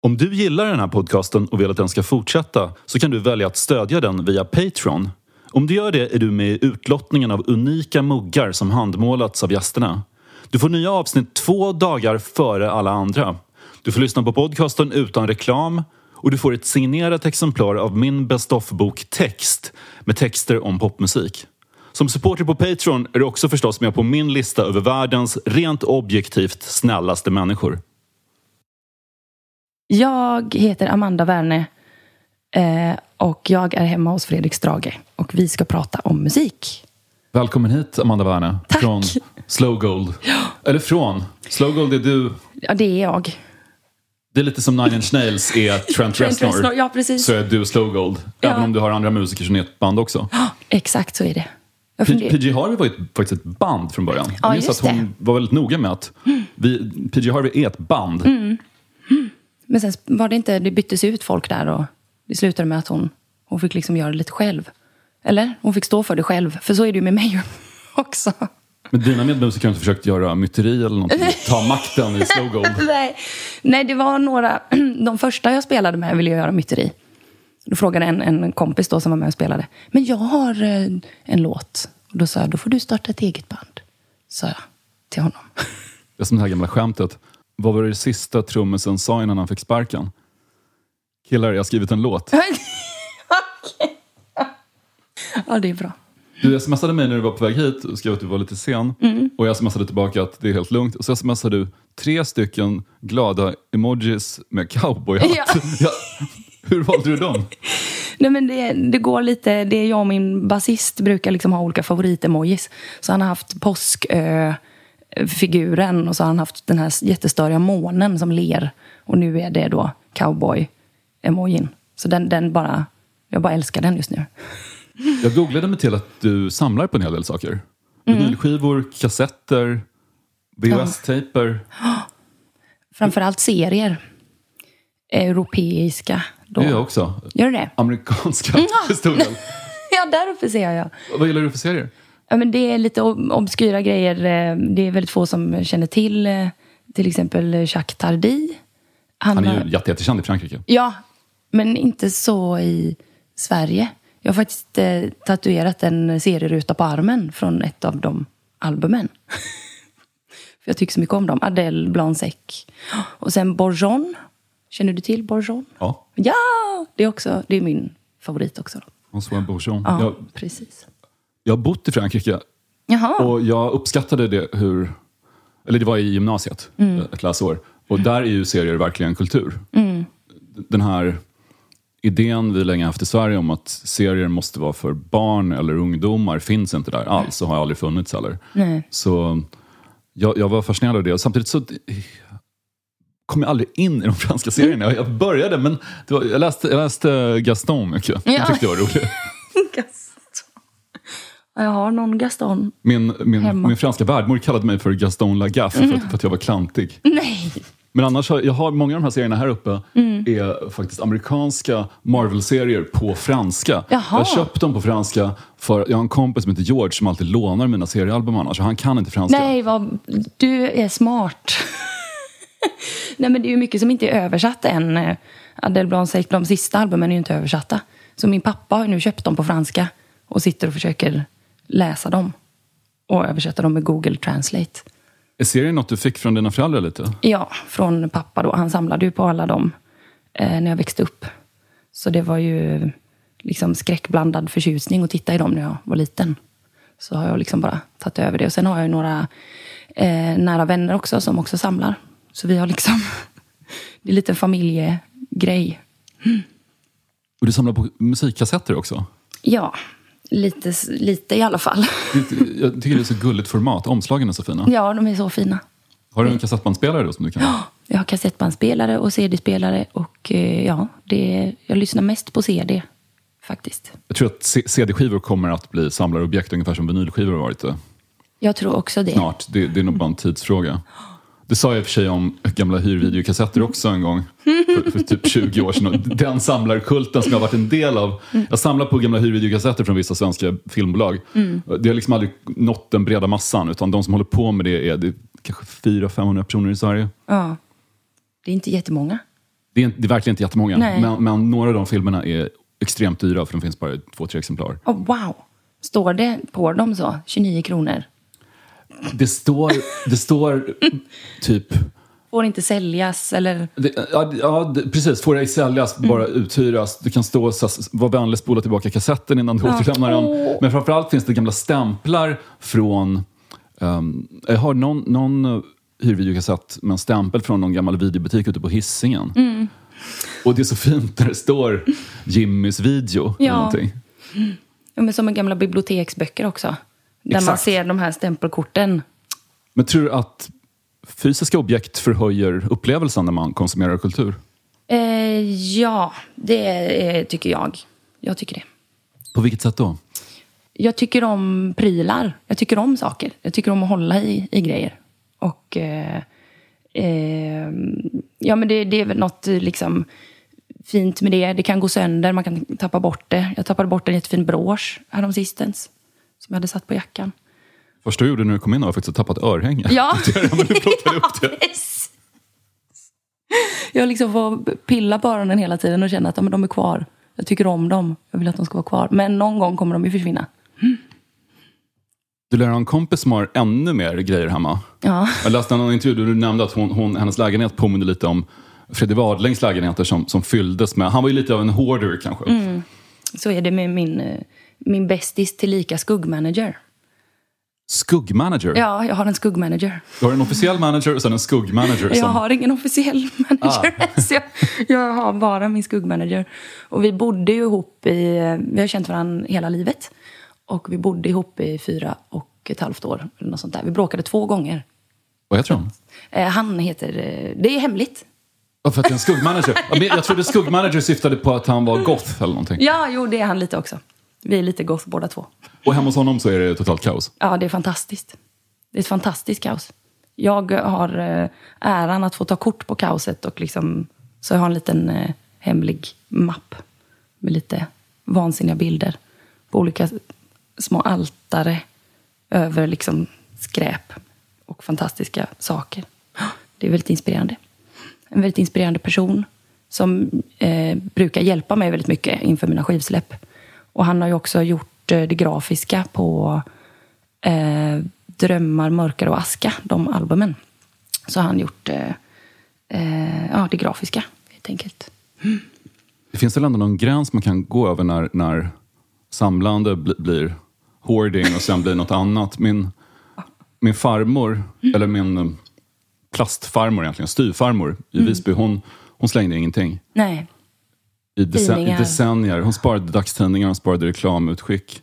Om du gillar den här podcasten och vill att den ska fortsätta så kan du välja att stödja den via Patreon. Om du gör det är du med i utlottningen av unika muggar som handmålats av gästerna. Du får nya avsnitt två dagar före alla andra. Du får lyssna på podcasten utan reklam och du får ett signerat exemplar av min Best of-bok Text med texter om popmusik. Som supporter på Patreon är du också förstås med på min lista över världens rent objektivt snällaste människor. Jag heter Amanda Werne eh, och jag är hemma hos Fredrik Strage och vi ska prata om musik. Välkommen hit Amanda Werne Tack. från Slow Gold. Eller från. Slow Gold är du. Ja, det är jag. Det är lite som Nine Inch Nails är Trent Trent Reznor. Ja, precis. Så är du Slow Gold. Ja. Även om du har andra musiker som är ett band också. Ja, exakt så är det. PG Harvey var ju faktiskt ett band från början. Ja, Jag minns att hon var väldigt noga med att vi, PG Harvey är ett band. Mm. Men sen var det inte, det byttes ut folk där och det slutade med att hon, hon fick liksom göra det lite själv. Eller? Hon fick stå för det själv. För så är det ju med mig också. Men dina medmusiker har inte försökt göra myteri eller någonting? Ta makten i Slow Gold? Nej. Nej, det var några, de första jag spelade med ville göra myteri. Då frågade en, en kompis då som var med och spelade. Men jag har eh, en låt. Och då sa jag, då får du starta ett eget band. Sa jag till honom. Det är som det här gamla skämtet. Vad var det sista trummisen sa innan han fick sparken? Killar, jag har skrivit en låt. ja, det är bra. Du smsade mig när du var på väg hit och skrev att du var lite sen. Mm. Och jag smsade tillbaka att det är helt lugnt. Och så smsade du tre stycken glada emojis med cowboyhatt. Ja. Ja. Hur valde du dem? Nej, men det, det går lite, det är jag och min basist brukar liksom ha olika favoritemojis. Så han har haft påskfiguren och så har han haft den här jättestöriga månen som ler. Och nu är det då cowboy-emojin. Så den, den bara, jag bara älskar den just nu. Jag googlade mig till att du samlar på en hel del saker. Mm. Vinylskivor, kassetter, VHS-tejper. Framförallt serier. Europeiska. Då. Det gör jag också. Gör du det? Amerikanska till stor del. Ja, där uppe ser jag. Vad gillar du för serier? Ja, men det är lite ob- obskyra grejer. Eh, Det är väldigt få som känner till eh, till exempel Jacques Tardy. Han är var- ju jätte, jättekänd i Frankrike. Ja, men inte så i Sverige. Jag har faktiskt eh, tatuerat en serieruta på armen från ett av de albumen. För jag tycker så mycket om dem. Adele, Blanc. Och sen Bourgeon. Känner du till Bourgeon? Ja, Ja! Det är, också, det är min favorit också. François Bourgeon. Ja, Jag, precis. Jag har bott i Frankrike Jaha. och jag uppskattade det hur... Eller det var i gymnasiet, Mm. ett läsår. Och där är ju serier verkligen kultur. Den här idén vi länge haft i Sverige om att serier måste vara för barn eller ungdomar finns inte där alls och har aldrig funnits heller. Nej. Så jag, jag var fascinerad av det. Och samtidigt så kom jag aldrig in i de franska serierna. Jag- började, men var, jag, läste, jag läste Gaston mycket. Ja. Jag tyckte det var roligt. Jag har någon Gaston. Min, min, Hemma. min franska värdmor kallade mig för Gaston Lagaffe för, att, för att jag var klantig. Nej! Men annars har jag har många av de här serierna här uppe Mm. är faktiskt amerikanska Marvel-serier på franska. Jaha. Jag har köpt dem på franska för jag har en kompis som heter George som alltid lånar mina seriealbum annars. och Han kan inte franska. Nej, vad, du är smart. Nej, men det är ju mycket som inte är översatt än. Adele Blanc de sista albumen är ju inte översatta. Så min pappa har nu köpt dem på franska och sitter och försöker läsa dem och översätta dem med Google Translate. Är serien något du fick från dina föräldrar lite? Ja, från pappa då. Han samlade ju på alla dem eh, när jag växte upp. Så det var ju liksom skräckblandad förtjusning att titta i dem när jag var liten. Så har jag liksom bara tagit över det. Och sen har jag ju några eh, nära vänner också som också samlar. Så vi har liksom... det är lite familjegrej. Och du samlar på musikkassetter också? Ja, lite, lite i alla fall. Jag tycker det är så gulligt format. Omslagen är så fina. Ja, de är så fina. Har du en kassettbandspelare då som du kan... Jag har kassettbandspelare och CD-spelare och eh, ja, det, jag lyssnar mest på CD faktiskt. Jag tror att CD-skivor kommer att bli samlarobjekt ungefär som vinylskivor har varit det Jag tror också det. snart. Det, det är nog bara en tidsfråga. Det sa jag i och för sig om gamla hyrvideokassetter också en gång. För, för typ 20 år sedan. Den samlarkulten som jag har varit en del av. Jag samlar på gamla hyrvideokassetter från vissa svenska filmbolag. Det har liksom aldrig nått den breda massan. Utan de som håller på med det är, det är kanske 400-500 personer i Sverige. Ja. Det är inte jättemånga. Det är, det är verkligen inte jättemånga, Nej. men, men några av de filmerna är extremt dyra för de finns bara i två, tre exemplar. Oh, wow! Står det på dem så? 29 kronor. Det står, det står typ... Får inte säljas eller... Det, ja, ja, det, precis. Får ej säljas, bara uthyras. Det kan stå så, var vänlig spola tillbaka kassetten innan du återlämnar den. Åh. Men framförallt finns det gamla stämplar från... ehm, jag har någon, någon hyrvideokassett med en stämpel från någon gammal videobutik ute på Hisingen. Mm. Och det är så fint när det står Jimmys video. eller Ja. någonting. Ja, men som en gamla biblioteksböcker också. Där man Exakt. ser de här stämpelkorten. Men tror du att fysiska objekt förhöjer upplevelsen när man konsumerar kultur? Eh, ja, det tycker jag. Jag tycker det. På vilket sätt då? Jag tycker om prylar. Jag tycker om saker. Jag tycker om att hålla i, i grejer. Och eh, eh, ja, men det, det är väl något eh, liksom fint med det. Det kan gå sönder, man kan tappa bort det. Jag tappade bort en jättefin brosch häromsistens. Som jag hade satt på jackan. Första du gjorde när du kom in var faktiskt att tappa ett örhänge. Ja. ja men du plockade upp det. Precis. Jag liksom får pilla på öronen hela tiden och känna att ja, men de är kvar. Jag tycker om dem. Jag vill att de ska vara kvar. Men någon gång kommer de ju försvinna. Du lär ha en kompis som har ännu mer grejer hemma. Ja. Jag läste en intervju där du nämnde att hon, hon, hennes lägenhet påminner lite om Fredrik Wadlings lägenheter som, som fylldes med, han var ju lite av en hoarder kanske. Mm. Så är det med min, eh, min bästis tillika skuggmanager. Skuggmanager. Ja, jag har en skuggmanager. Du har en officiell manager och sen en skuggmanager. Jag Som, har ingen officiell manager. Ah. Så jag, jag har bara min skuggmanager. Och vi bodde ju ihop i... Vi har känt varandra hela livet. Och vi bodde ihop i fyra och ett halvt år. Eller något sånt där. Vi bråkade två gånger. Vad heter hon? Eh, han heter... eh, Det är hemligt. Ja, för att det är en skuggmanager. Jag trodde skuggmanager syftade på att han var goth eller någonting. Ja, jo, det är han lite också. Vi är lite goth båda två. Och hemma hos honom så är det totalt kaos. Ja, det är fantastiskt. Det är ett fantastiskt kaos. Jag har eh, äran att få ta kort på kaoset och liksom, så jag har en liten eh, hemlig mapp med lite vansinniga bilder på olika små altare över liksom skräp och fantastiska saker. Det är väldigt inspirerande. En väldigt inspirerande person som eh, brukar hjälpa mig väldigt mycket inför mina skivsläpp. Och han har ju också gjort eh, det grafiska på eh, Drömmar, mörker och aska, de albumen. Så har han gjort eh, eh, ja, det grafiska, helt enkelt. Det finns väl ändå någon gräns man kan gå över när, när samlande bli, blir hoarding och sen blir något annat. Min, min farmor, eller min eh, plastfarmor egentligen, styvfarmor i Visby, hon, hon slängde ingenting. Nej, I, decen, I decennier. Hon sparade dagstidningar, hon sparade reklamutskick.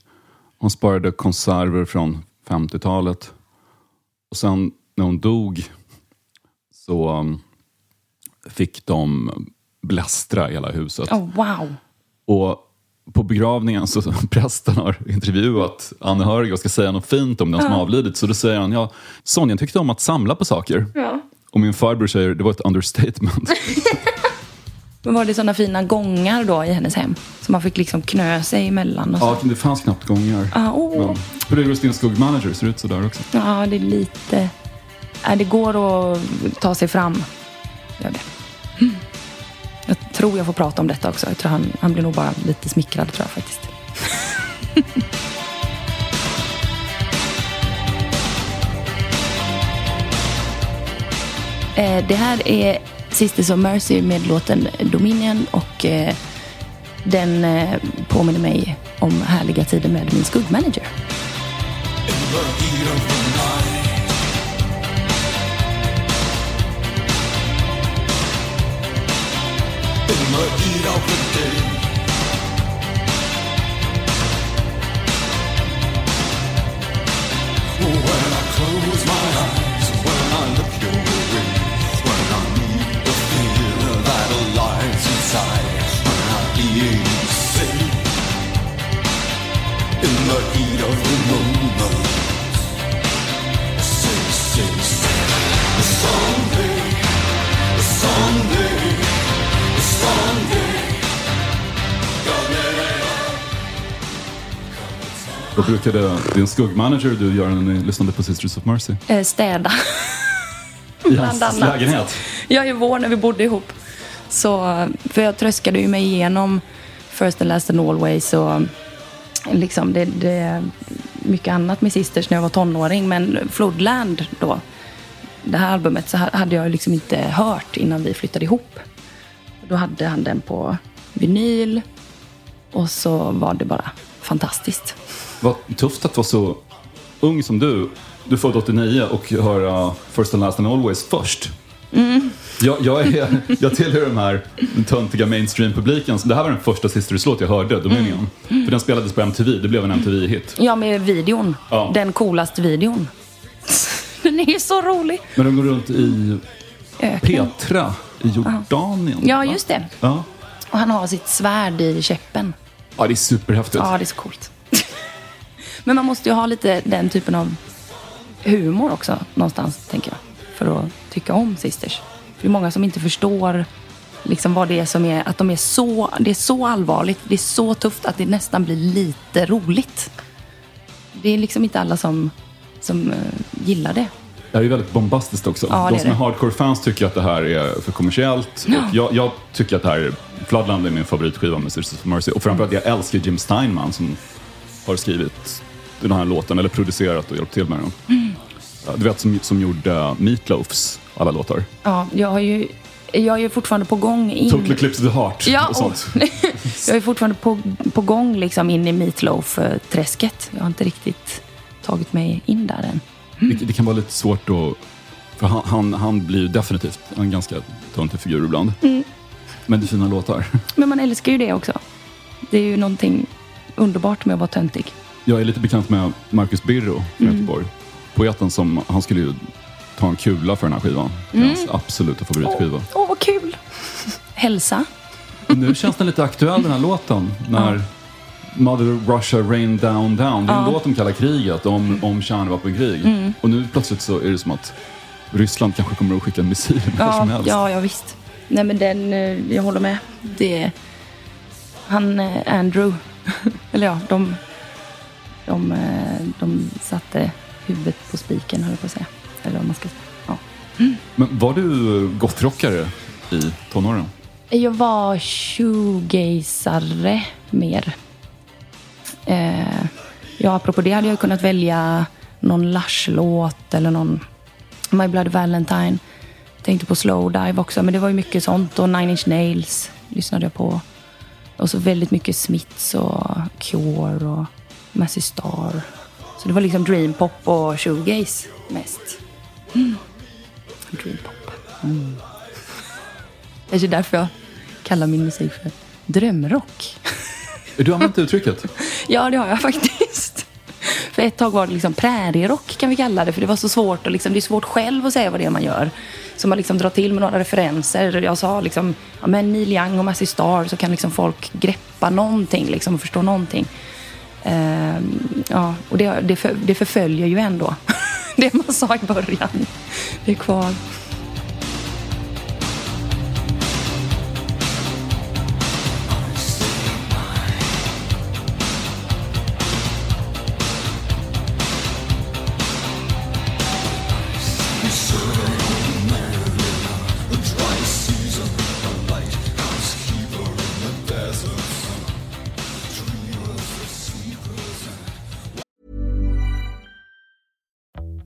Hon sparade konserver från 50-talet. Och sen när hon dog så um, fick de blästra hela huset. oh, wow. Och på begravningen så prästen har intervjuat anhöriga och ska säga något fint om den som avlidit. Så då säger han, ja, Sonja tyckte om att samla på saker. Ja. Och min farbror säger, det var ett understatement. Men var det sådana fina gångar då i hennes hem? Som man fick liksom knö sig emellan? Och så? ja, det fanns knappt gånger. Ah, åh. Men hur är det hos din skuggmanager? Ser ut sådär också? Ja, det är lite... Nej, det går att ta sig fram. Gör det. Mm. Jag tror jag får prata om detta också. Jag tror han, han blir nog bara lite smickrad, tror jag faktiskt. Eh, Det här är Sisters of Mercy med låten Dominion och eh, den eh, påminner mig om härliga tider med min skuggmanager. Vad brukade din skuggmanager du göra när ni lyssnade på Sisters of Mercy? Eh, städa. Annat. lägenhet? Ja, i vår när vi bodde ihop så, för jag tröskade ju mig igenom First and Last and Always och liksom det, det mycket annat med Sisters när jag var tonåring. Men Floodland då, det här albumet, så hade jag liksom inte hört innan vi flyttade ihop. Då hade han den på vinyl och så var det bara fantastiskt. Vad tufft att vara så ung som du. Du är född 89 och höra First and Last and Always först. Mm. Jag, jag, är, jag tillhör de här töntiga mainstream-publiken. Det här var den första Sisters-låt jag hörde, Dominion. Mm. För den spelades på MTV, det blev en MTV-hit. Ja, med videon. Ja. Den coolaste videon. Den är ju så rolig. Men de går runt i Öken. Petra i Jordanien. Ja, just det. Ja. Och han har sitt svärd i käppen. Ja, det är superhäftigt. Ja, det är så coolt. Men man måste ju ha lite den typen av humor också någonstans, tänker jag. För att tycka om Sisters. Det är många som inte förstår liksom vad det är som är, att de är så, det är så allvarligt, det är så tufft att det nästan blir lite roligt. Det är liksom inte alla som, som uh, gillar det. Det här är väldigt bombastiskt också. Ja, de som är, är hardcore-fans tycker att det här är för kommersiellt. Ja. jag, jag, tycker att det här är, Floodland är min favoritskiva med Sisters of Mercy. Och framförallt jag älskar Jim Steinman som har skrivit den här låten, eller producerat och hjälpt till med den. Mm. Du vet som, som gjorde Meatloafs alla låtar. Ja, jag har ju jag är fortfarande på gång in... Total Eclipse of the Heart ja, och sånt. jag är fortfarande på, på gång liksom in i Meatloaf-träsket. Jag har inte riktigt tagit mig in där än. Mm. Det, det, kan vara lite svårt att... För han, han, han blir ju definitivt en ganska töntig figur ibland. Mm. Men det är fina låtar. Men man älskar ju det också. Det är ju någonting underbart med att vara töntig. Jag är lite bekant med Marcus Birro från mm. Göteborg. Poeten som, han skulle ju ta en kula för den här skivan. Mm. Hans absoluta favoritskiva. Åh, oh, vad kul! Hälsa. Och nu känns den lite aktuell den här låten. När ja. Mother Russia Rain Down Down. Det är en ja. låt om kalla kriget, om, om kärnvapenkrig. Mm. Och nu plötsligt så är det som att Ryssland kanske kommer att skicka en missil ja, som helst. Ja, ja, visst. Nej men den, eh, jag håller med. Det, han, eh, Andrew, eller ja, de, de, eh, de satte huvudet på spiken höll jag på att säga. Eller vad man ska säga. Ja. Mm. Men var du gottrockare i tonåren? Jag var shoegazare mer. Eh, ja, apropå det hade jag kunnat välja någon Lush-låt eller någon My Blood Valentine. Tänkte på Slowdive också, men det var ju mycket sånt. Och Nine Inch Nails lyssnade jag på. Och så väldigt mycket Smiths och Cure och Massey Star. Så det var liksom dreampop och shoegaze mest. Mm. Dreampop. Mm. Det är därför jag kallar min musik för drömrock. Du har använt uttrycket? ja, det har jag faktiskt. För ett tag var det liksom prärierock kan vi kalla det. För det var så svårt. Och liksom, det är svårt själv att säga vad det är man gör. Så man liksom drar till med några referenser. Jag sa liksom, ja men Neil Young och Massey Star. Så kan liksom folk greppa någonting liksom, och förstå någonting. Uh, ja, och det, det, för, det förföljer ju ändå. det man sa i början. Det är kvar.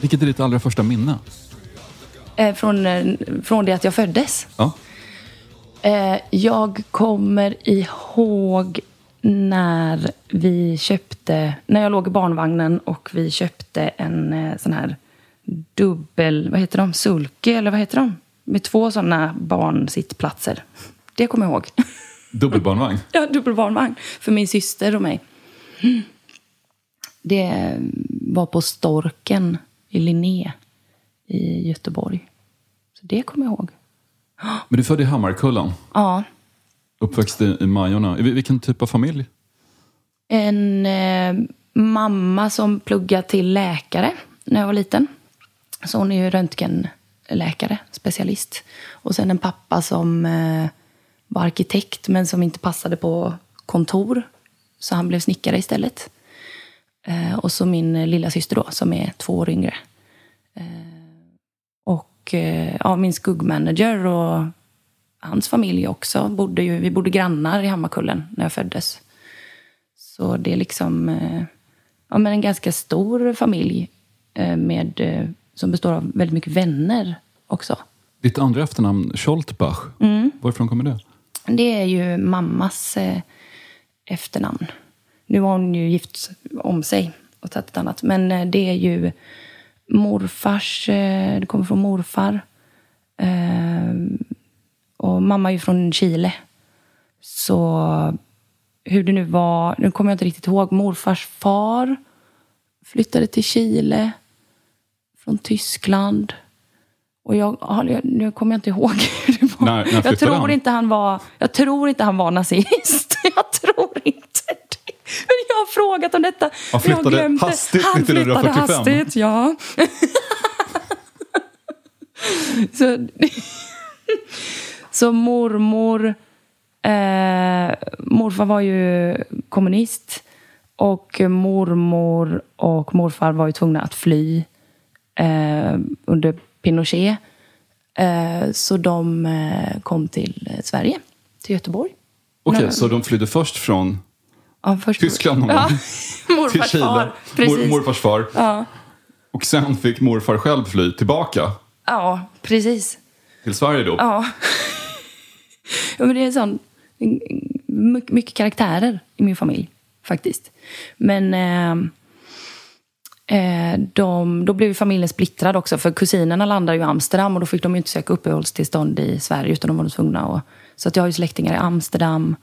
Vilket är ditt allra första minne? Eh, från, eh, från det att jag föddes. Ja. Eh, jag kommer ihåg när vi köpte, när jag låg i barnvagnen och vi köpte en eh, sån här dubbel, vad heter de, sulke eller vad heter de? Med två såna barnsittplatser. Det kommer jag ihåg. Dubbelbarnvagn? Ja, dubbelbarnvagn för min syster och mig. Det var på Storken i Linné i Göteborg. Så det kommer jag ihåg. Men du är född i Hammarkullen? Ja. Uppväxt i, i Majorna. I vilken typ av familj? En eh, mamma som pluggade till läkare när jag var liten. Så hon är ju röntgenläkare, specialist. Och sen en pappa som eh, var arkitekt men som inte passade på kontor. Så han blev snickare istället. Eh, och så min lilla syster då, som är två år yngre. Eh, och eh, ja, min skuggmanager och hans familj också. Bodde ju, vi bodde grannar i Hammarkullen när jag föddes. Så det är liksom eh, ja, men en ganska stor familj eh, med, eh, som består av väldigt mycket vänner också. Ditt andra efternamn, Scholtbach. Varifrån kommer det? Det är ju mammas eh, efternamn. Nu har hon ju gift om sig och tagit ett annat. Men eh, det är ju morfars, eh, det kommer från morfar. Eh, och mamma är ju från Chile. Så hur det nu var, nu kommer jag inte riktigt ihåg. Morfars far flyttade till Chile från Tyskland. Och jag, nu kommer jag inte ihåg hur det var. När- när jag, tror han? Inte han var, jag tror inte han var nazist. Jag tror inte det. Men jag har frågat om detta. Han jag flyttade glömt det. hastigt Han flyttade 1945. hastigt, ja. Så, så mormor... Eh, morfar var ju kommunist. Och mormor och morfar var ju tvungna att fly eh, under Pinochet. Eh, så de eh, kom till eh, Sverige, till Göteborg. Okej, Nej. så de flydde först från Ja, först, Tyskland någon ja. till Chile. far. Mor, morfars far. Ja. Och sen fick morfar själv fly tillbaka ja, precis. till Sverige då. Ja. ja men det är sån, mycket, karaktärer i min familj, faktiskt. Men eh, de, då blev familjen splittrad också, för kusinerna landade i Amsterdam och då fick de inte söka uppehållstillstånd i Sverige, utan de var tvungna att... Så att jag har ju släktingar i Amsterdam.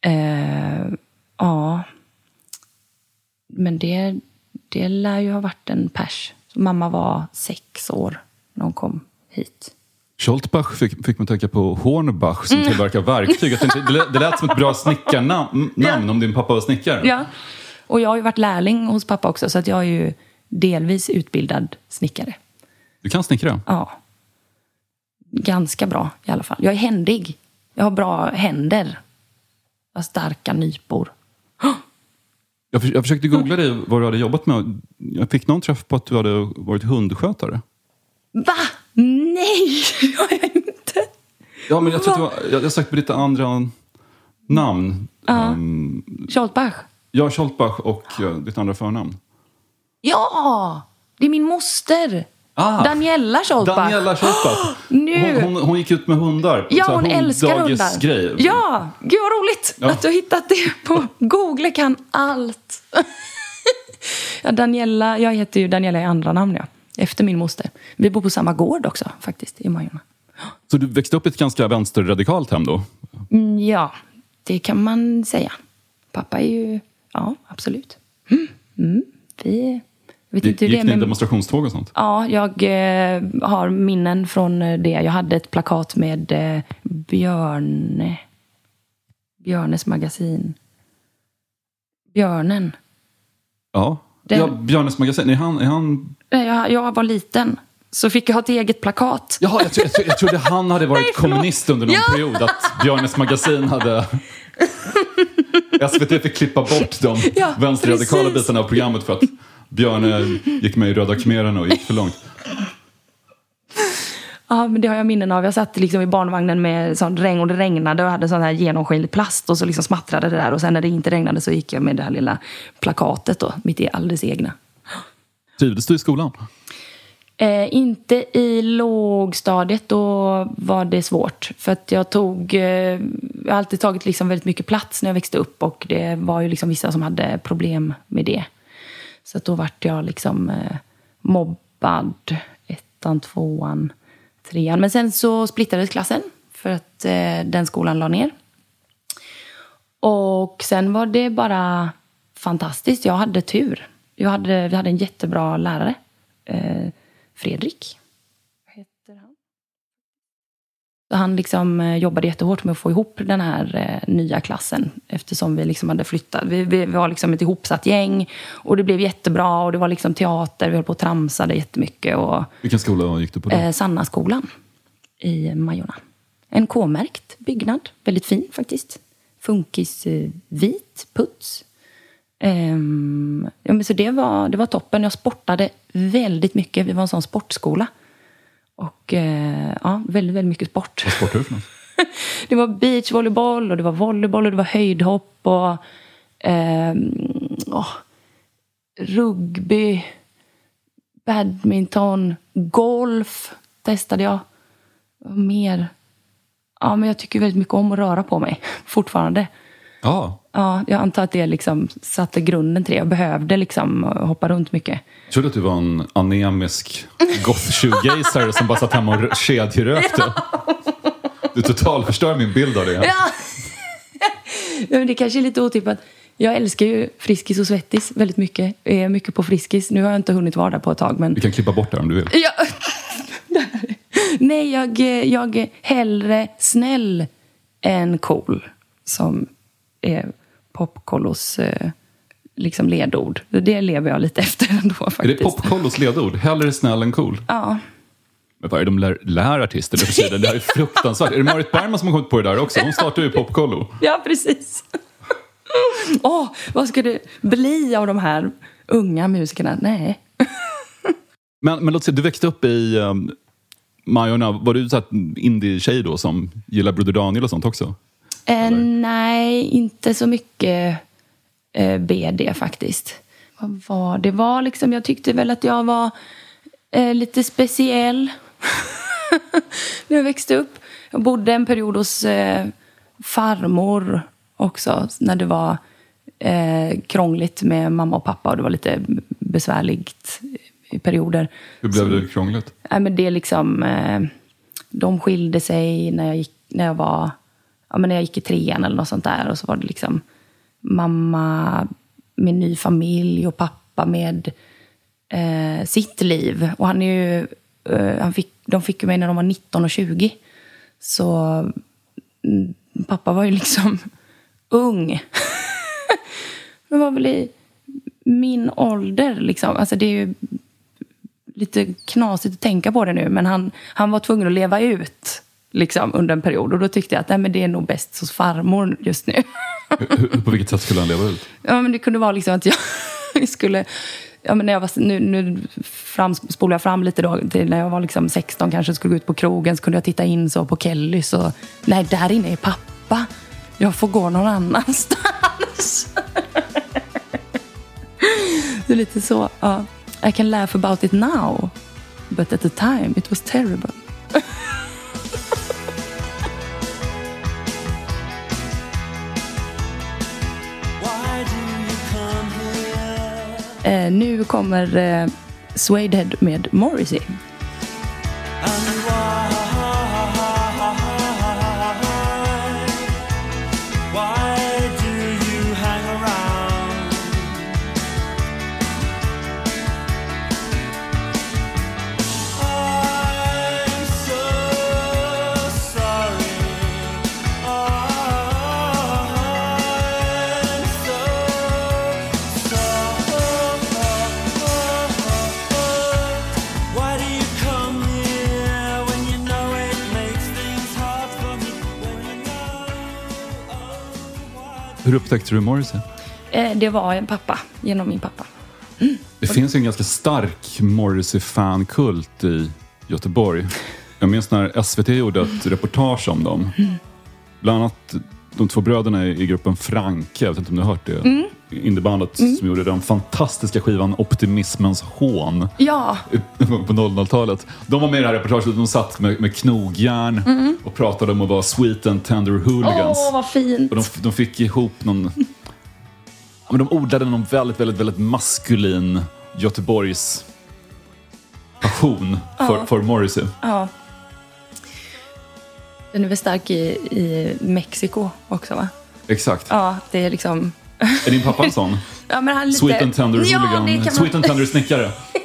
Eh, ja. Men det, det lär ju ha varit en pers. Så mamma var sex år när hon kom hit. Scholtbach fick, fick man tänka på Hornbach som tillverkar verktyg. Tänkte, det, lät, det lät som ett bra snickarnamn namn om din pappa var snickare. Ja. Och jag har ju varit lärling hos pappa också, så att jag är ju delvis utbildad snickare. Du kan snickra? Ja. Ganska bra i alla fall. Jag är händig. Jag har bra händer. Jag har starka nypor. Jag, för, jag försökte googla dig vad du hade jobbat med. Jag fick någon träff på att du hade varit hundskötare. Va? Nej, det har jag inte. Ja, men jag tror att du var, jag, jag sökte på ditt andra namn. Um, Scholtbach? Ja, Scholtbach och uh, ditt andra förnamn. Ja! Det är min moster. Ah, Daniela Scholtbach. Daniela Scholtbach. Nu. Hon, hon, hon gick ut med hundar. Ja, hon älskar hundar. hunddagisgrej. Ja, gud vad roligt Ja. att du har hittat det på Google kan allt. ja, Daniela, jag heter ju Daniela i andra namn, ja. Efter min moster. Vi bor på samma gård också, faktiskt, i Majorna. Så du växte upp i ett ganska vänsterradikalt hem då? Mm, ja, det kan man säga. Pappa är ju... Ja, absolut. Mm, mm, vi... Jag vet Gick, inte hur det gick är ni med... demonstrationståg och sånt? Ja, jag eh, har minnen från eh, det. Jag hade ett plakat med eh, Björne. Björnes magasin. Björnen. Ja. Den- ja Björnes magasin. Är han, är han... När jag, jag var liten så fick jag ha ett eget plakat. Jaha, jag, tro, jag, tro, jag trodde han hade varit Nej, kommunist under någon Ja. period. Att Björnes magasin hade... SVT fick klippa bort de Ja, vänsterradikala precis. bitarna av programmet för att Björne gick med i Röda khmererna och gick för långt. Ja, men det har jag minnen av. Jag satt liksom i barnvagnen med sån regn och det regnade och hade sån här genomskinlig plast och så liksom smattrade det där. Och sen när det inte regnade så gick jag med det här lilla plakatet då, mitt i alldeles egna. Trivdes du i skolan? Eh, inte i lågstadiet, då var det svårt. För att jag tog, eh, jag har alltid tagit liksom väldigt mycket plats när jag växte upp och det var ju liksom vissa som hade problem med det. Så att då vart jag liksom eh, mobbad ettan, tvåan, trean. Men sen så splittrades klassen för att eh, den skolan la ner. Och sen var det bara fantastiskt. Jag hade tur. Jag hade, vi hade en jättebra lärare. Eh, Fredrik. Vad heter han? Så han liksom eh, jobbade jättehårt med att få ihop den här eh, nya klassen eftersom vi liksom hade flyttat. Vi, vi, var liksom ett ihopsatt gäng och det blev jättebra och det var liksom teater. Vi höll på och tramsade jättemycket. Och, Vilken skola gick du på då? eh, Sannaskolan i Majorna. En K-märkt byggnad. Väldigt fin faktiskt. Funkis eh, vit puts. Ehm, ja, men så det var, det var toppen. Jag sportade väldigt mycket. Vi var en sån sportskola. Och eh, ja, väldigt, väldigt mycket sport. Vad sportar du för något? Det var beachvolleyboll och det var volleyboll och det var höjdhopp och ehm, åh, rugby, badminton, golf testade jag. Mer? Ja, men jag tycker väldigt mycket om att röra på mig fortfarande. Ja, Ja, jag antar att det liksom satte grunden till det. Jag behövde liksom hoppa runt mycket. jag trodde att du var en anemisk goth-shoegazare som bara satt hemma och kedjerökte. Du totalförstör min bild av det. Ja, men det kanske är lite otippat. Jag älskar ju Friskis och Svettis väldigt mycket. Jag är mycket på Friskis. Nu har jag inte hunnit vara där på ett tag. Men... Vi kan klippa bort det om du vill. Ja. Nej, jag, jag är hellre snäll än cool. Som är popkollos eh, liksom ledord. Det lever jag lite efter ändå Är faktiskt. det popkollos ledord? Hellre snäll än cool? Ja. Men vad är det de lär, lär artister nu för tiden? Det här är fruktansvärt. Är det Marit Bergman som har kommit på det där också? Hon startade ju Popkollo. Ja, precis. Åh, vad ska det bli av de här unga musikerna? Nej. Men, men låt säga, du växte upp i um, Majorna. Var du så indie-tjej då som gillar Broder Daniel och sånt också? Eh, nej, inte så mycket eh, BD faktiskt. Vad var det? var liksom, jag tyckte väl att jag var eh, lite speciell när jag växte upp. Jag bodde en period hos eh, farmor också när det var eh, krångligt med mamma och pappa och det var lite besvärligt i perioder. Hur blev det krångligt? Nej, men det liksom... Eh, de skilde sig när jag gick, när jag var, ja, men när jag gick i trean eller något sånt där. Och så var det liksom mamma med ny familj och pappa med eh, sitt liv. Och han är ju, eh, han fick, de fick ju mig när de var 19 och 20. Så mm, pappa var ju liksom ung. Men var väl i min ålder liksom. Alltså det är ju lite knasigt att tänka på det nu, men han, han var tvungen att leva ut liksom, under en period. Och då tyckte jag att nej, men det är nog bäst hos farmor just nu. Hur, på vilket sätt skulle han leva ut? ja, men det kunde vara liksom att jag skulle... Ja, men när jag var, nu nu fram, spolar jag fram lite då, till när jag var liksom 16 kanske skulle gå ut på krogen så kunde jag titta in så på Kellys och nej, där inne är pappa. Jag får gå någon annanstans. det är lite så. Ja. I can laugh about it now. But at the time it was terrible. Eh, nu kommer eh, Suedehead med Morrissey. Hur upptäckte du Morrissey? Eh, det var en pappa, genom min pappa. Det finns ju en ganska stark Morrissey-fankult i Göteborg. Jag minns när SVT gjorde ett reportage om dem. Bland annat de två bröderna i gruppen Franke, jag vet inte om ni har hört det? Indiebandet som gjorde den fantastiska skivan Optimismens hån Ja, på 00-talet. De var med i det här reportaget, de satt med, med knogjärn och pratade om att vara sweet and tender hooligans. åh vad fint. Och de, de fick ihop någon... Ja, men de odlade någon väldigt, väldigt, väldigt maskulin Göteborgs passion för, för Morrissey. Ja. Den är väl stark i, i Mexiko också va? Exakt. Ja, det är liksom... Är din pappa en sån? Ja, men han lite... Sweet and tender ja, hooligan. man... Sweet and tender snickare.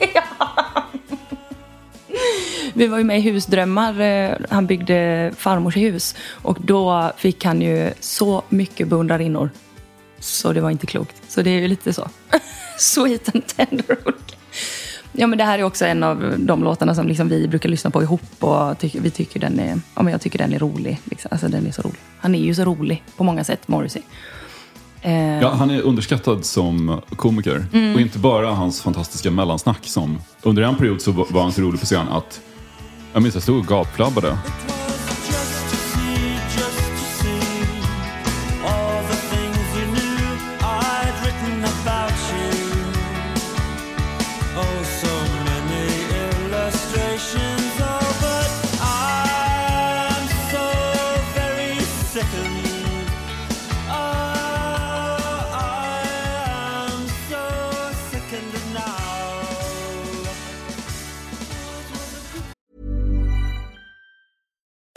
Vi var ju med i Husdrömmar. eh, Han byggde farmors hus. Och då fick han ju så mycket beundrarinnor. Så det var inte klokt. Så det är ju lite så. Sweet and tender hooligan. Ja, men det här är också en av de låtarna som liksom vi brukar lyssna på ihop. Och tycker, vi tycker den är, ja, men jag tycker den är rolig. Liksom. Alltså, den är så rolig. Han är ju så rolig på många sätt, Morrissey. Eh, Ja, han är underskattad som komiker. Mm. Och inte bara hans fantastiska mellansnack som... Under en period så var var han så rolig på scen att... Jag minns jag stod och gapflabbade.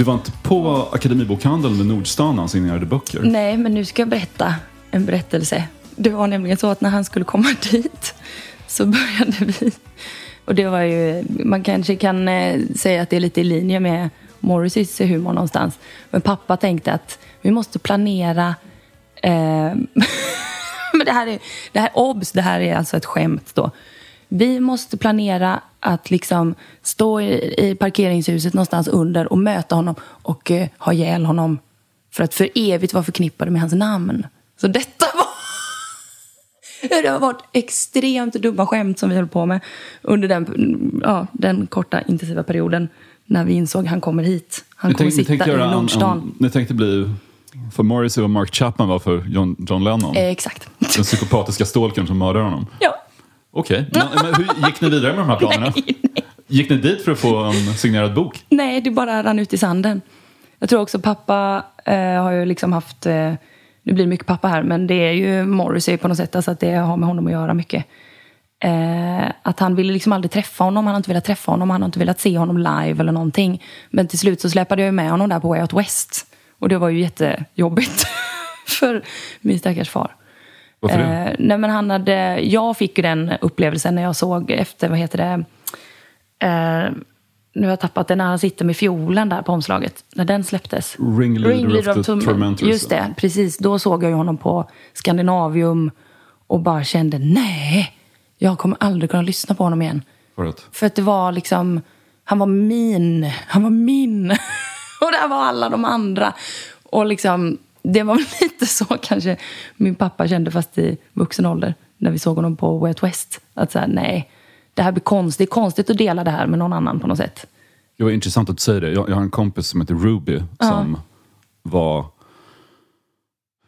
Du var inte på Akademibokhandeln med Nordstan när han signerade böcker? Nej, men nu ska jag berätta en berättelse. Det var nämligen så att när han skulle komma dit så började vi... Och det var ju... Man kanske kan eh, säga att det är lite i linje med Morrisseys humor någonstans. Men pappa tänkte att vi måste planera... Eh, men det här är... Det här, obs, det här är alltså ett skämt då. Vi måste planera att liksom stå i, i parkeringshuset någonstans under och möta honom och eh, ha ihjäl honom för att för evigt vara förknippade med hans namn. Så detta var... Det har varit extremt dumma skämt som vi höll på med under den, ja, den korta intensiva perioden när vi insåg att han kommer hit. Han Ni kommer tänkte sitta i Nordstan. ni tänkte bli för Morrissey och Mark Chapman var för John, John Lennon. Eh, exakt. Den psykopatiska stalkern som mördar honom. ja. Okej, men, men hur gick ni vidare med de här planerna? Nej, nej. Gick ni dit för att få en signerad bok? Nej, det bara rann ut i sanden. Jag tror också pappa eh, har ju liksom haft, eh, nu blir det mycket pappa här, men det är ju Morrissey på något sätt, alltså att det har med honom att göra mycket. Eh, att han ville liksom aldrig träffa honom, han har inte velat träffa honom, han har inte velat se honom live eller någonting. Men till slut så släpade jag ju med honom där på Way Out West. Och det var ju jättejobbigt för min stackars far. Varför det? Eh, nej men han hade, jag fick ju den upplevelsen när jag såg efter, vad heter det, eh, nu har jag tappat den när han sitter med fiolen där på omslaget. När den släpptes. Ringleader of the Torm- Tormentors. Just det, precis. Då såg jag ju honom på Skandinavium och bara kände nej, jag kommer aldrig kunna lyssna på honom igen. För att, För att det var liksom, han var min, han var min. och där var alla de andra. Och liksom, det var lite så kanske min pappa kände fast i vuxen ålder. När vi såg honom på Way Out West. Att säga nej, det här blir konstigt. Det är konstigt att dela det här med någon annan på något sätt. det var intressant att du säger det. Jag, jag har en kompis som heter Ruby som var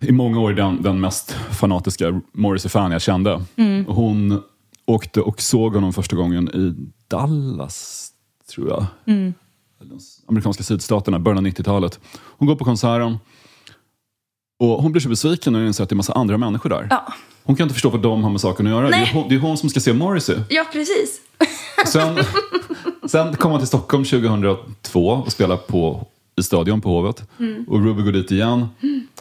i många år den, den mest fanatiska Morrissey-fan jag kände. Och Hon åkte och såg honom första gången i Dallas, tror jag. Eller de amerikanska sydstaterna, början av 90-talet. Hon går på konserten och hon blir så besviken när hon inser att det är massa andra människor där. Ja, Hon kan inte förstå vad de har med saken att göra. Det är, Nej. hon, det är hon som ska se Morrissey. ja precis. Sen, sen kom han till Stockholm 2002 och spelade på, i stadion på Hovet. Och Ruby går dit igen.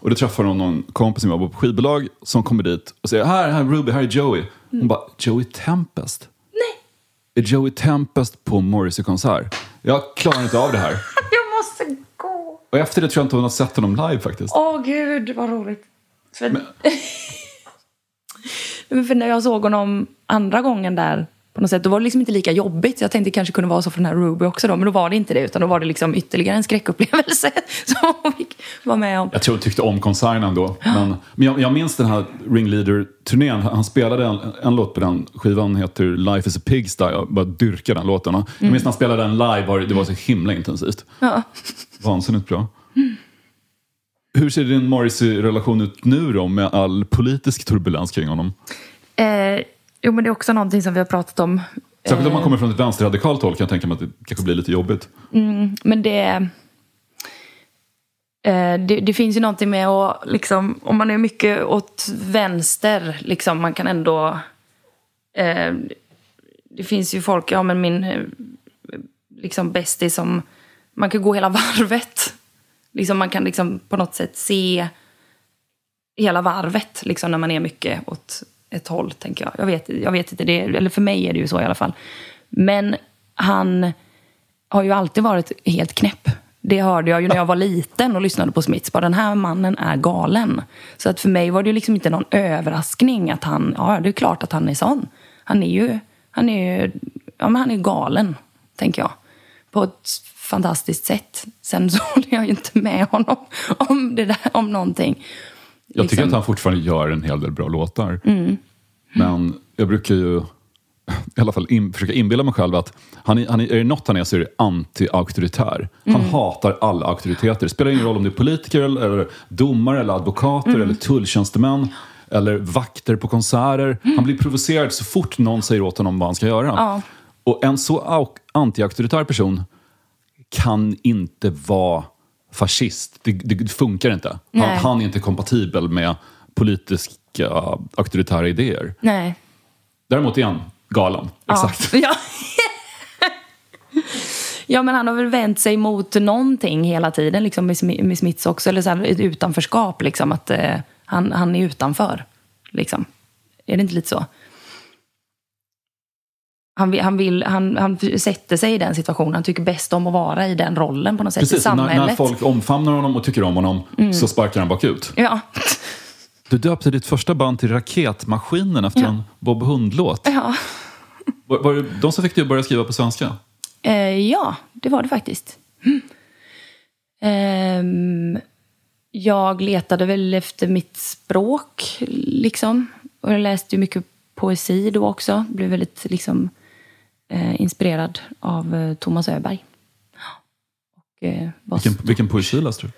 Och då träffar hon någon kompis som jobbar på skivbolag som kommer dit och säger här, här är Ruby, här är Joey. Hon bara, Joey Tempest? Nej. Är Joey Tempest på Morrissey-konsert? Jag klarar inte av det här. Och efter det tror jag inte hon har sett honom live faktiskt. Åh gud, vad roligt. För, Men för när jag såg honom andra gången där på något sätt, då var det liksom inte lika jobbigt. Jag tänkte det kanske kunde vara så för den här Ruby också då, men då var det inte det. Utan då var det liksom ytterligare en skräckupplevelse som hon fick vara med om. Jag tror hon tyckte om konserten ändå. Men, men jag, jag minns den här Ringleader-turnén. Han spelade en, en låt på den skivan, heter Life is a Pigsty. Jag bara dyrkar den låten. Jag minns när han spelade den live, var, det- var så himla intensivt. Ja. Vansinnigt bra. Hur ser din Morrissey-relation ut nu då, med all politisk turbulens kring honom? Eh, jo, men det är också någonting som vi har pratat om. Särskilt om man kommer från ett vänsterradikalt håll kan jag tänka mig att det kanske blir lite jobbigt. Men det, eh, det... Det finns ju någonting med att, liksom, om man är mycket åt vänster, liksom, man kan ändå... Eh, det finns ju folk, ja men min eh, liksom bästis som... Man kan gå hela varvet. Liksom, man kan liksom på något sätt se hela varvet liksom, när man är mycket åt ett håll, tänker jag. Jag vet, jag vet inte, det, eller för mig är det ju så i alla fall. Men han har ju alltid varit helt knäpp. Det hörde jag ju när jag var liten och lyssnade på Smiths. Bara den här mannen är galen. Så att för mig var det ju liksom inte någon överraskning att han, ja det är klart att han är sån. Han är ju, han är ju, ja men han är galen, tänker jag. På ett fantastiskt sätt. Sen så håller jag ju inte med honom om det där, om någonting. Jag tycker Liksom. att han fortfarande gör en hel del bra låtar. Men jag brukar ju i alla fall in, försöka inbilla mig själv att han är, han är, är det något han är så är det anti-auktoritär. Han hatar alla auktoriteter. Det spelar ingen roll om det är politiker, eller, eller domare, eller advokater, eller tulltjänstemän eller vakter på konserter. Han blir provocerad så fort någon säger åt honom vad han ska göra. Ja. Och en så au- anti-auktoritär person kan inte vara fascist. Det, det, funkar inte. Han, han är inte kompatibel med politiska auktoritära idéer. Nej. Däremot är han galen. Exakt. Ja. Ja. ja, men han har väl vänt sig mot någonting hela tiden liksom, med Smiths också. Eller så här, ett utanförskap, liksom, att eh, han, han är utanför. Liksom. Är det inte lite så? Han, vill, han, vill, han, han sätter sig i den situationen. Han tycker bäst om att vara i den rollen på något sätt i Precis, när, samhället. Mm. när folk omfamnar honom och tycker om honom så sparkar han bakut. Ja. Du döpte ditt första band till Raketmaskinen efter Ja. en Bob Hund-låt. Ja. Var, var det de som fick dig att börja skriva på svenska? Eh, ja, det var det faktiskt. Mm. Ehm, jag letade väl efter mitt språk, liksom. Och jag läste ju mycket poesi då också. Blev väldigt liksom, inspirerad av eh, Thomas Öberg. Och, eh, Vilken, vilken poesi läste du?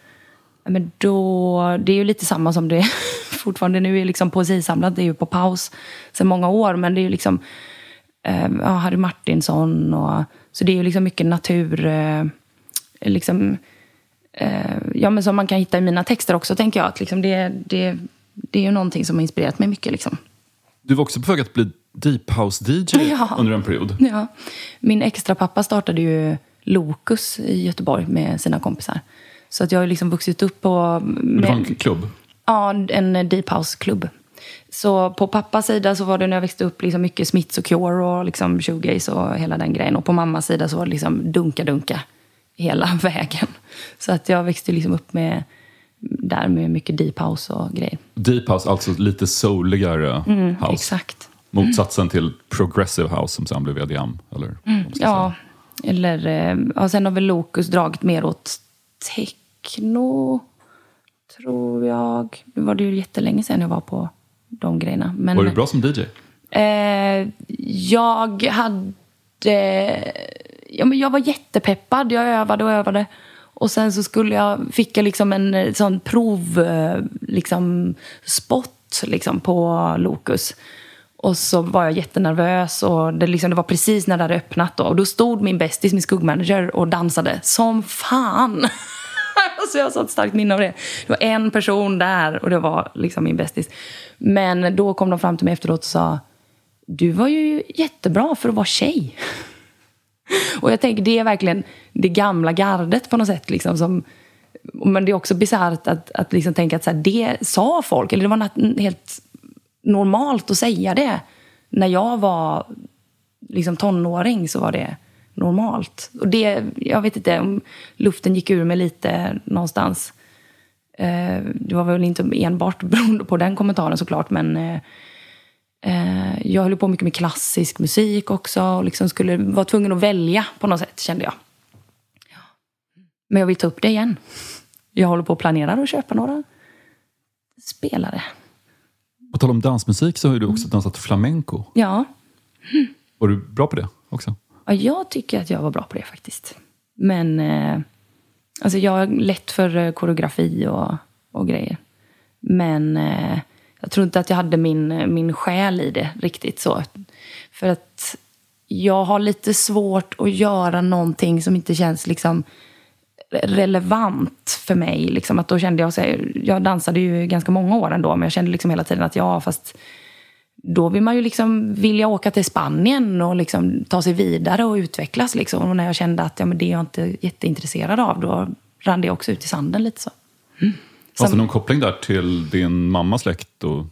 Men då, det är ju lite samma som det är fortfarande. Nu är liksom poesisamlat, det är ju på paus sedan många år. Men det är ju liksom eh, ja, Harry Martinsson och... Så det är ju liksom mycket natur... Eh, liksom, eh, ja, men som man kan hitta i mina texter också, tänker jag. Att liksom det, det, det är ju någonting som har inspirerat mig mycket. Liksom. Du var också på väg att bli deep house-DJ Ja. under en period. Ja. Min extra pappa startade ju Lokus i Göteborg med sina kompisar. Så att jag har liksom vuxit upp på... Men Det var en klubb. Ja, en deep house-klubb. Så på pappas sida så var det när jag växte upp liksom mycket Smiths och Cure och liksom shoegaze och hela den grejen. Och på mammas sida så var det liksom dunka-dunka hela vägen. Så att jag växte liksom upp med där med mycket deep house och grejer. Deep house, alltså lite souligare house. Mm, Exakt. Motsatsen till progressive house som sen blev EDM. Eller, ska Ja, säga. eller... eh, Ja, sen har väl Locus dragit mer åt techno, tror jag. Nu var det ju jättelänge sedan jag var på de grejerna. Men, Var du bra som DJ? Eh, jag hade... Ja, men jag var jättepeppad. Jag övade och övade. Och sen så skulle jag, fick jag liksom en eh, sån prov, eh, liksom, spot liksom, på Locus. Och så var jag jättenervös och det, liksom, det var precis när det hade öppnat då. Och då stod min bästis, min skuggmanager, och dansade som fan. så jag har ett starkt minne av det. Det var en person där och det var liksom min bästis. Men då kom de fram till mig efteråt och sa du var ju jättebra för att vara tjej. Och jag tänker det är verkligen det gamla gardet på något sätt. Liksom, som, men det är också bisarrt att, att liksom tänka att så här, det sa folk, eller det var helt normalt att säga det. När jag var liksom tonåring så var det normalt. Och det, jag vet inte om luften gick ur mig lite någonstans. Eh, det var väl inte enbart beroende på den kommentaren såklart, men eh, eh, jag höll på mycket med klassisk musik också och liksom skulle vara tvungen att välja på något sätt, kände jag. Men jag vill ta upp det igen. Jag håller på att planera att köpa några spelare. På tal om dansmusik så har du också dansat flamenco. Ja, Var du bra på det också? Ja, jag tycker att jag var bra på det faktiskt. Men eh, alltså jag har lätt för eh, koreografi och, och grejer. Men eh, jag tror inte att jag hade min, eh, min själ i det riktigt så. För att jag har lite svårt att göra någonting som inte känns liksom relevant för mig. Liksom att då kände jag, så här, jag dansade ju ganska många år ändå, men jag kände liksom hela tiden att ja, fast då vill man ju liksom vilja åka till Spanien och liksom ta sig vidare och utvecklas. Liksom. Och när jag kände att ja, men det är jag inte jätteintresserad av, då rann det också ut i sanden lite så. Fanns det Som- någon koppling där till din mammas släkt och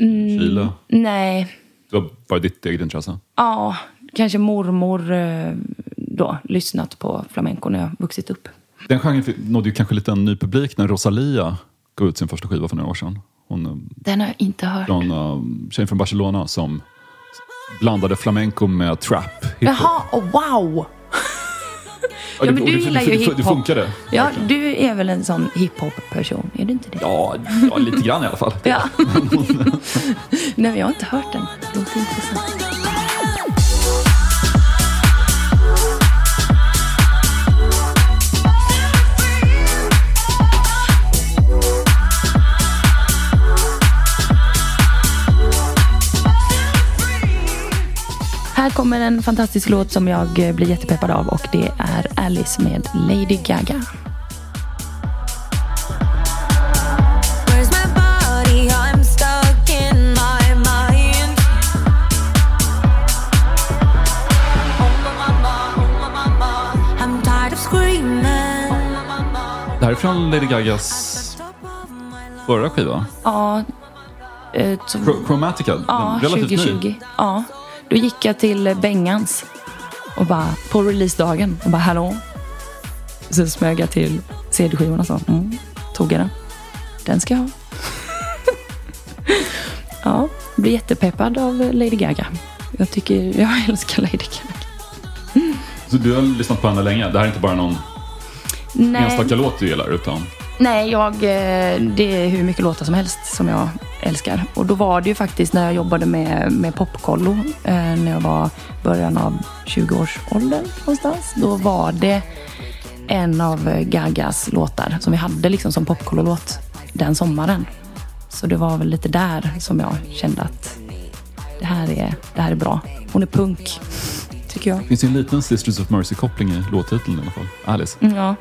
Mm. Chile? Nej, Det var bara ditt eget intresse? ja, kanske mormor eh, då lyssnat på flamenco när jag vuxit upp. Den genren nådde ju kanske lite en ny publik när Rosalia gav ut sin första skiva för några år sedan. Hon eh, Den har jag inte hört. från, uh, tjejen från Barcelona som blandade flamenco med trap. Jaha, oh, wow! Ja, men du gillar ju hiphop. Det funkade. Ja, du är väl en sån hiphop-person? Är du inte det? Ja, ja, lite grann i alla fall. Ja. Nej, men jag har inte hört den. Det låter intressant. Här kommer en fantastisk låt som jag eh, blir jättepeppad av och det är Alice med Lady Gaga. Det här är från Lady Gagas förra skiva. Ja, eh, Chromatica. Ja, relativt ny. 2020. Ja. Då gick jag till Bengans och bara, på releasedagen och bara hallå. Så smög jag till CD-skivan och så mm, tog jag den. Den ska jag ha. ja, blir jättepeppad av Lady Gaga. Jag tycker, jag älskar Lady Gaga. Så du har lyssnat på henne länge? Det här är inte bara någon Nej, enstaka låt du gillar utan Nej, jag, eh, det är hur mycket låtar som helst som jag älskar. Och då var det ju faktiskt när jag jobbade med, med popkollo, eh, när jag var början av 20-årsåldern någonstans. Då var det en av Gagas låtar som vi hade liksom som popkollo-låt den sommaren. Så det var väl lite där som jag kände att det här är, det här är bra. Hon är punk, tycker jag. Det finns ju en liten Sisters of Mercy-koppling i låttiteln i alla fall. Alice. Mm, Ja.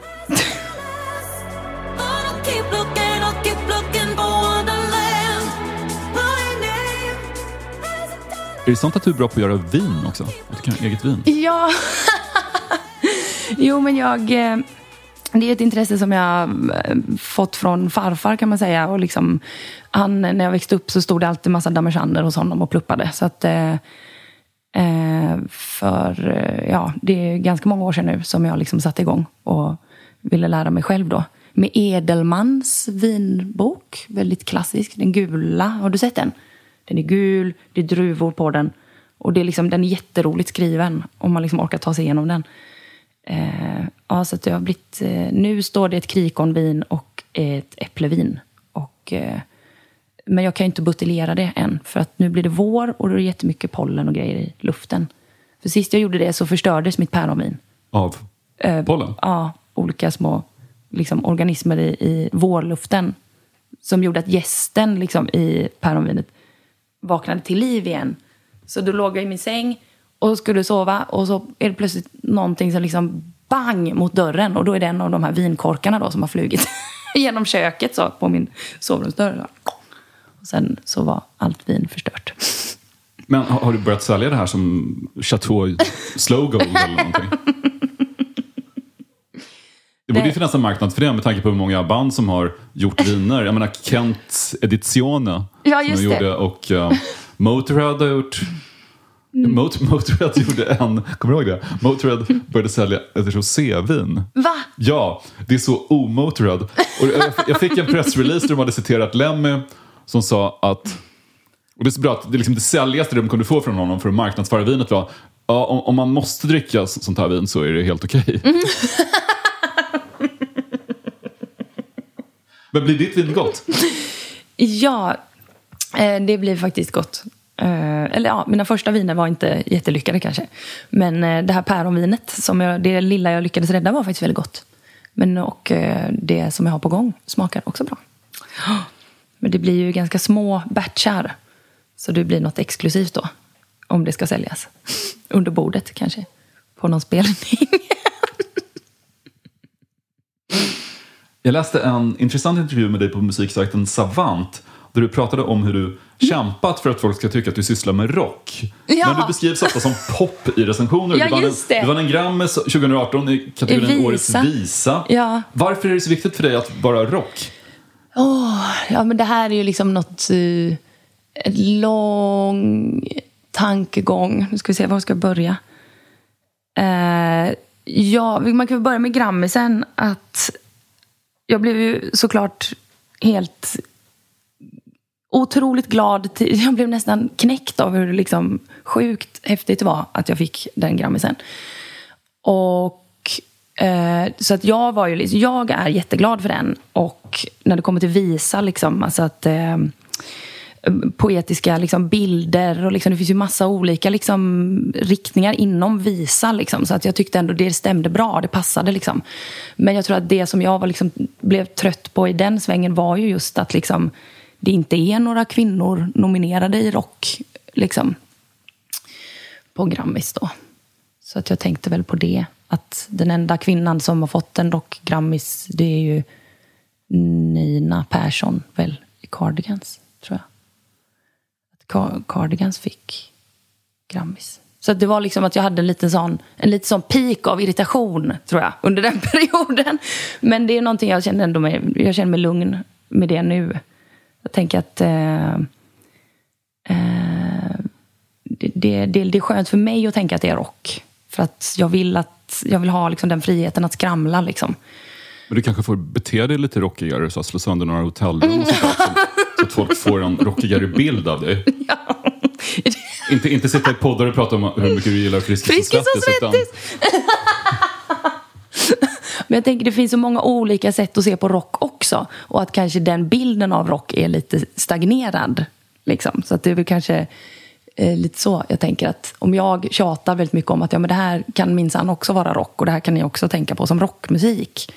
Är det sant att du är bra på att göra vin också? Att du kan göra eget vin? Ja. jo, men jag, eh, det är ett intresse som jag eh, fått från farfar kan man säga. Och liksom, han, när jag växte upp så stod det alltid en massa damejeanner hos honom och pluppade. Så att, eh, eh för eh, ja, det är ganska många år sedan nu som jag liksom satte igång och ville lära mig själv då. Med Edelmans vinbok, väldigt klassisk. Den gula, har du sett den? Den är gul, det är druvor på den. Och det är liksom, den är jätteroligt skriven om man liksom orkar ta sig igenom den. Eh, ja, så det har blivit, eh, nu står det ett krikonvin och ett äpplevin. Och, eh, men jag kan ju inte buteljera det än, för att nu blir det vår och då är det jättemycket pollen och grejer i luften. För sist jag gjorde det så förstördes mitt päronvin. Av Eh, pollen? Ja, olika små liksom, organismer i, i vårluften. Som gjorde att gästen liksom, i päronvinet vaknade till liv igen. Så då låg jag i min säng och skulle sova och så är det plötsligt någonting som liksom bang mot dörren. Och då är det en av de här vinkorkarna då som har flugit genom köket så, på min sovrumsdörr. Och sen så var allt vin förstört. Men har, har du börjat sälja det här som Chateau Slow Gold eller någonting? Det borde ju finnas en marknad för det med tanke på hur många band som har gjort viner. Jag menar Kent Edizione Ja, som just de det. gjorde och uh, Motorhead har gjort Mot- Motorhead gjorde en, kommer du ihåg det? Motorhead började sälja ett rosévin. Va? Ja, det är så o-Motorhead. Och jag, jag fick en pressrelease där de hade citerat Lemmy som sa att och det är så bra att det, liksom det säljaste de kunde få från honom för att marknadsföra vinet var ja, om, om man måste dricka så- sånt här vin så är det helt okej. Men blir ditt vin gott? Ja, eh, det blir faktiskt gott. Eh, eller ja, mina första viner var inte jättelyckade kanske. Men eh, det här päronvinet, som jag, det lilla jag lyckades rädda var faktiskt väldigt gott. Men och det som jag har på gång smakar också bra. Men det blir ju ganska små batchar. Så det blir något exklusivt då. Om det ska säljas. Under bordet kanske. På någon spelning. Jag läste en intressant intervju med dig på musiksajten Savant där du pratade om hur du kämpat för att folk ska tycka att du sysslar med rock. Ja. Men du beskrivs ofta som pop i recensioner. Ja, du, vann. En, du vann en Grammis 2018 i kategorin visa. Årets visa. Ja. Varför är det så viktigt för dig att vara rock? Åh, ja, men det här är ju liksom något... Uh, lång tankegång. Nu ska vi se, var ska jag börja? Eh, ja, man kan väl börja med Grammisen. Att jag blev ju såklart helt otroligt glad. Till, jag blev nästan knäckt av hur liksom sjukt häftigt det var att jag fick den Grammisen. Och eh, så att jag var ju liksom, jag är jätteglad för den. Och när det kommer till visa, liksom, alltså att eh, poetiska liksom, bilder och liksom, det finns ju massa olika liksom, riktningar inom visa. Liksom, så att jag tyckte ändå det stämde bra, det passade. Liksom. Men jag tror att det som jag var, liksom, blev trött på i den svängen var ju just att liksom, det inte är några kvinnor nominerade i rock. Liksom, på Grammis då. Så att jag tänkte väl på det. Att den enda kvinnan som har fått en rock-Grammis, det är ju Nina Persson väl i Cardigans, tror jag. Cardigans fick Grammis. Så att det var liksom att jag hade en liten sån, en liten sån peak av irritation, tror jag, under den perioden. Men det är någonting jag känner ändå mig, jag känner mig lugn med det nu. Jag tänker att eh, eh, det, det, det, det är skönt för mig att tänka att det är rock. För att jag vill, att, jag vill ha liksom den friheten att skramla. Liksom. Men du kanske får bete dig lite rockigare så att slå sönder några hotellrum där, så, så att folk får en rockigare bild av dig. Inte, inte sitta i poddar och prata om hur mycket du gillar Friskis, Friskis och Svettis! Men jag tänker det finns så många olika sätt att se på rock också. Och att kanske den bilden av rock är lite stagnerad. Liksom. Så att det är väl kanske eh, lite så jag tänker att om jag tjatar väldigt mycket om att ja, men det här kan minsann också vara rock och det här kan ni också tänka på som rockmusik.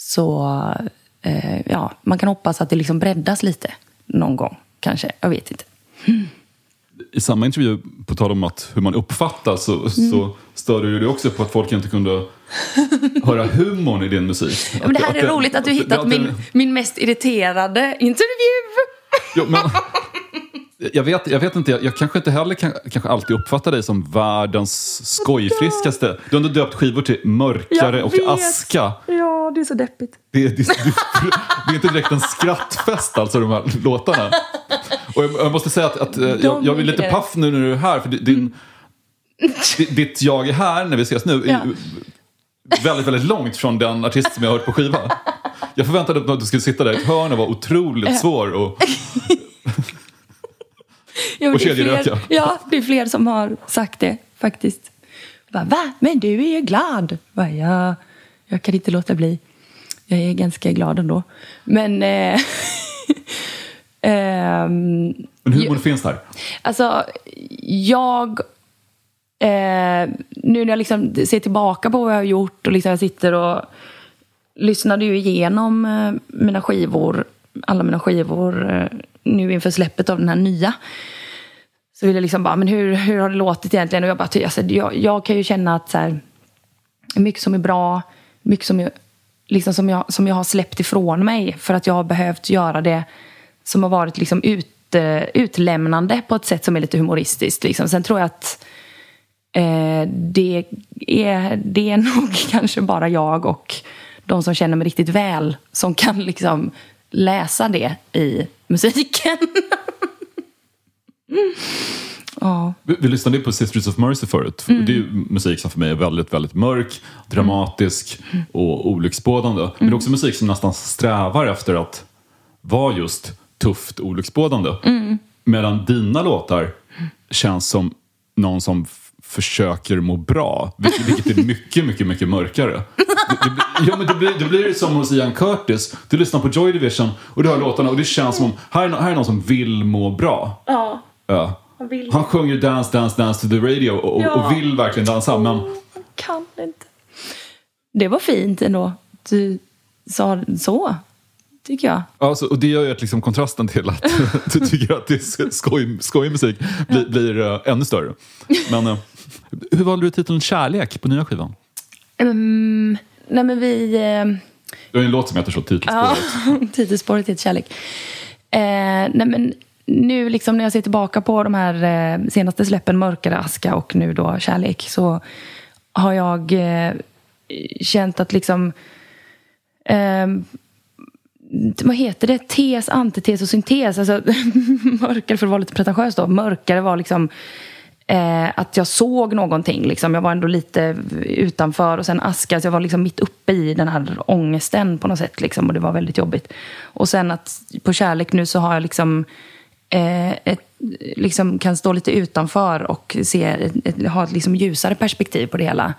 Så eh, ja, man kan hoppas att det liksom breddas lite någon gång kanske. Jag vet inte. I samma intervju, på tal om att hur man uppfattas, så, så störde du dig också på att folk inte kunde höra humorn i din musik. Ja, men det här är roligt att du hittat min, min mest irriterade intervju. Jo, men, Jag vet, jag vet inte, jag, jag kanske inte heller kan, kanske alltid uppfattar dig som världens skojfriskaste. Du har ändå döpt skivor till Mörkare och. Aska. Ja, det är så deppigt. Det, är- det, det, det är inte direkt en skrattfest alltså de här låtarna. Och jag, jag måste säga att, att eh, jag, jag är lite paff nu när du är här. För din, di- ditt jag är här när vi ses nu Ja. väldigt, väldigt långt från den artist som jag har hört på skiva. Jag förväntade mig att du skulle sitta där i ett hörn och vara otroligt svår. Och, Ja, Och fler- ja. Ja, det är fler som har sagt det faktiskt. Bara, Va? Men du är ju glad. Bara, ja, jag kan inte låta bli. Jag är ganska glad ändå. Men... Eh, ehm, men humorn finns där. Alltså, jag... Eh, nu när jag liksom ser tillbaka på vad jag har gjort och liksom jag sitter och lyssnade ju igenom eh, mina skivor, alla mina skivor eh, nu inför släppet av den här nya. Så vill jag liksom bara, men hur, hur har det låtit egentligen? Och jag bara, alltså, jag, jag kan ju känna att så här, mycket som är bra, mycket som jag, liksom som, jag, som jag har släppt ifrån mig för att jag har behövt göra det som har varit liksom ut, utlämnande på ett sätt som är lite humoristiskt. Liksom. Sen tror jag att eh, det, är, det är nog kanske bara jag och de som känner mig riktigt väl som kan liksom läsa det i musiken. ja. Vi, vi lyssnade på Sisters of Mercy förut. Mm. Det är musik som för mig är väldigt, väldigt mörk, dramatisk Mm. och olycksbådande. Men det är också musik som nästan strävar efter att vara just tufft olycksbådande. Mm. Medan dina låtar känns som någon som försöker må bra, vilket, vilket är mycket, mycket, mycket mörkare. Det, det, ja, men det, blir, det blir som hos Ian Curtis. Du lyssnar på Joy Division och du hör låtarna och det känns som om här är, här är någon som vill må bra. Ja. Ja. Han vill. Han sjunger Dance, Dance, Dance to the radio och, Ja. och vill verkligen dansa. Men kan inte. Det var fint ändå. Du sa så, tycker jag. alltså, och det gör ju att liksom kontrasten till att du tycker att det är skoj, skojig musik blir, blir eh, ännu större. Men eh, hur valde du titeln Kärlek på nya skivan? Mm, nej men vi... Du har ju en låt som heter så, ja, titelspåret. titelspåret heter kärlek. Eh, nej men nu liksom när jag ser tillbaka på de här eh, senaste släppen, Mörkare aska och nu då Kärlek, så har jag känt att liksom... Vad heter det? Tes, antites och syntes. Alltså, mörkare, för att vara lite pretentiös då, mörkare var liksom eh, att jag såg någonting. Liksom. Jag var ändå lite utanför och sen aska, så jag var liksom mitt uppe i den här ångesten på något sätt. Liksom, och det var väldigt jobbigt. Och sen att på kärlek nu så har jag liksom eh, ett, liksom kan stå lite utanför och se, ett, ett, ha ett liksom ljusare perspektiv på det hela.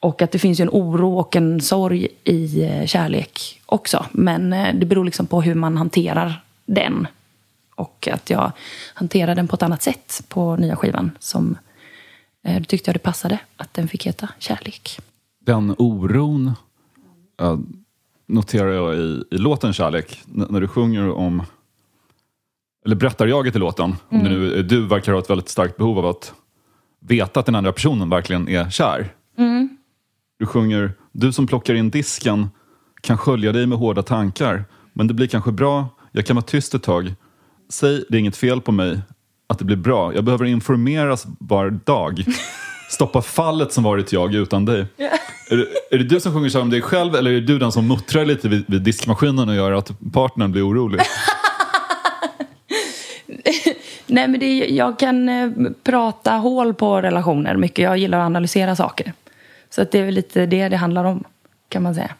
Och att det finns ju en oro och en sorg i eh, kärlek också. Men eh, det beror liksom på hur man hanterar den. Och att jag hanterar den på ett annat sätt på nya skivan. Som, eh, då tyckte jag det passade att den fick heta Kärlek. Den oron noterar jag i, i låten Kärlek. N- när du sjunger om, eller berättar jaget i låten, om det nu du verkar ha ett väldigt starkt behov av att veta att den andra personen verkligen är kär. Du sjunger, du som plockar in disken kan skölja dig med hårda tankar. Men det blir kanske bra, jag kan vara tyst ett tag. Säg, det är inget fel på mig, att det blir bra. Jag behöver informeras var dag. Stoppa fallet som varit jag utan dig. Är, det, är det du som sjunger så om dig själv eller är det du den som muttrar lite vid, vid diskmaskinen och gör att partnern blir orolig? Nej, men det, jag kan eh, prata hål på relationer mycket. Jag gillar att analysera saker. Så att det är väl lite det det handlar om, kan man säga.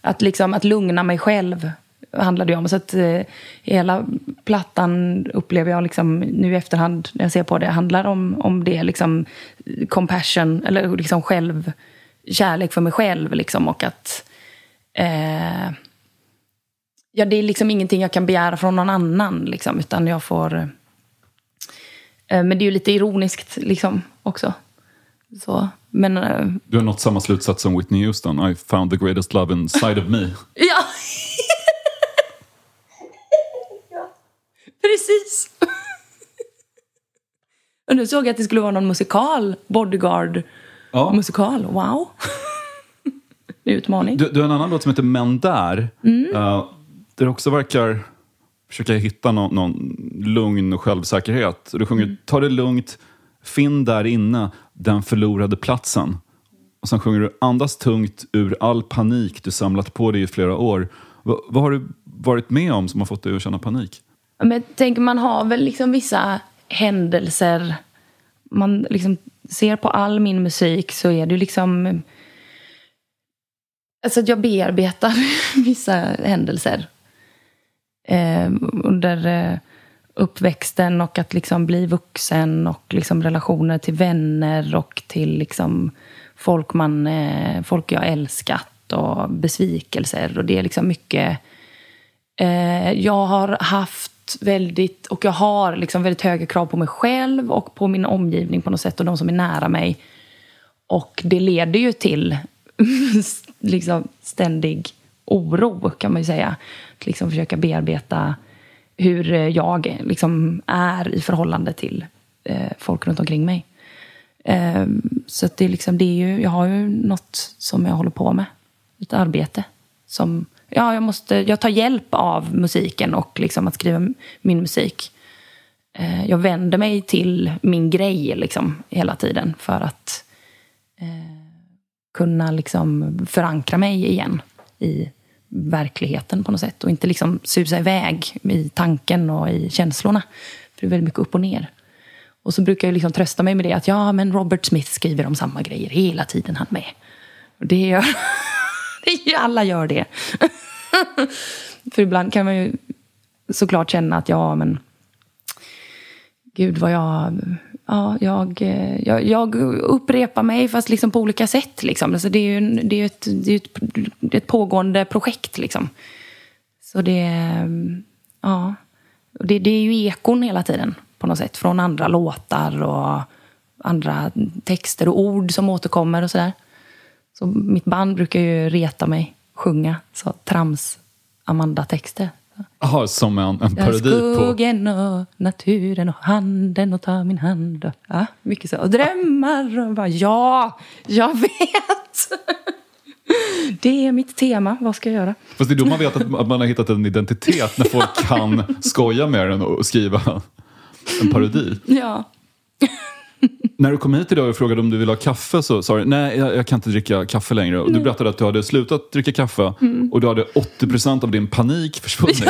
Att, liksom, att lugna mig själv handlar det om. Så att eh, hela plattan upplever jag liksom, nu i efterhand när jag ser på det handlar om, om det. Liksom, compassion, eller liksom själv, kärlek för mig själv. Liksom, och att... Eh, ja, det är liksom ingenting jag kan begära från någon annan. Liksom, utan jag får... Eh, men det är ju lite ironiskt liksom, också. Så, men... Eh, Du har nått samma slutsats som Whitney Houston. I found the greatest love inside of me. Ja! ja. Precis! Och nu såg jag att det skulle vara någon musikal, Bodyguard Ja. musikal. Wow! Utmaning. Du, du har en annan låt som heter Men där. Mm. Uh, där det också verkar försöka hitta någon, någon lugn och självsäkerhet. Du sjunger Ta det lugnt, finn där inne den förlorade platsen. Och sen sjunger du Andas tungt ur all panik du samlat på dig i flera år. V vad har du varit med om som har fått dig att känna panik? Men jag tänker man har väl liksom vissa händelser. Man liksom ser på all min musik så är det ju liksom... Alltså att jag bearbetar vissa händelser. Eh, under eh, uppväxten och att liksom bli vuxen och liksom relationer till vänner och till liksom folk, man, eh, folk jag älskat och besvikelser. Och det är liksom mycket... Eh, jag har haft väldigt, och jag har liksom väldigt höga krav på mig själv och på min omgivning på något sätt och de som är nära mig. Och det leder ju till liksom ständig oro kan man ju säga. Att liksom försöka bearbeta hur eh, jag liksom är i förhållande till eh, folk runt omkring mig. Eh, så att det är liksom, det är ju, jag har ju något som jag håller på med. Ett arbete som ja, jag, måste, jag tar hjälp av musiken och liksom att skriva min musik. Eh, jag vänder mig till min grej liksom, hela tiden för att eh, kunna liksom förankra mig igen i verkligheten på något sätt. Och inte liksom susa iväg i tanken och i känslorna. För det är väldigt mycket upp och ner. Och så brukar jag liksom trösta mig med det att ja, men Robert Smith skriver om samma grejer hela tiden han med. Och det gör... det alla gör det. För ibland kan man ju såklart känna att ja, men gud vad jag... Ja, jag, eh, jag, jag upprepar mig fast liksom på olika sätt. Liksom. Alltså det är ju det är ett, det är ett, det är ett pågående projekt. Liksom. Så det... är, Ja. Det, det är ju ekon hela tiden på något sätt. Från andra låtar och andra texter och ord som återkommer och sådär. Så mitt band brukar ju reta mig, sjunga så trams Amanda-texter. Jaha, som en, en parodi på... Skogen och naturen och handen och ta min hand. Och, ja, mycket så. Och drömmar och bara ja, jag vet. Det är mitt tema. Vad ska jag göra? Fast det är då man vet att man har hittat en identitet när folk kan skoja med den och skriva en parodi. Ja. När du kom hit idag och frågade om du ville ha kaffe så sa du nej, jag, jag kan inte dricka kaffe längre. Och du berättade att du hade slutat dricka kaffe Mm. och du hade 80% av din panik försvunnit.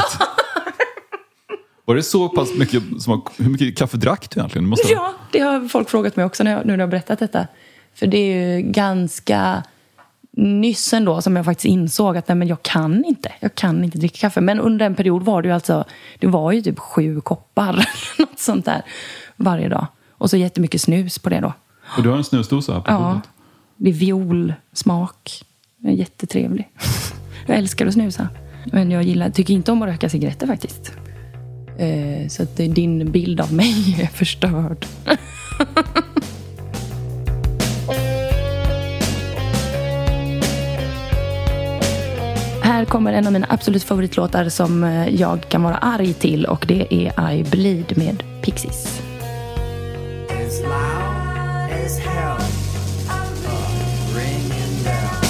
Var det så pass mycket, som, hur mycket kaffe drack du egentligen? Du måste Ja, det har folk frågat mig också när jag, nu när jag har berättat detta. För det är ju ganska nyss ändå som jag faktiskt insåg att nej, men jag kan inte. Jag kan inte dricka kaffe. Men under en period var det ju alltså, det var ju typ sju koppar. Något sånt där. Varje dag. Och så jättemycket snus på det då. Och du har en snusdosa här på Ja, bordet. det är violsmak. Den är jättetrevlig. Jag älskar att snusa. Men jag gillar, tycker inte om att röka cigaretter faktiskt. Eh, Så att din bild av mig är förstörd. Här kommer en av mina absolut favoritlåtar som eh, jag kan vara arg till och det är I Bleed med Pixies. Jag loud as hell. A ringing bell.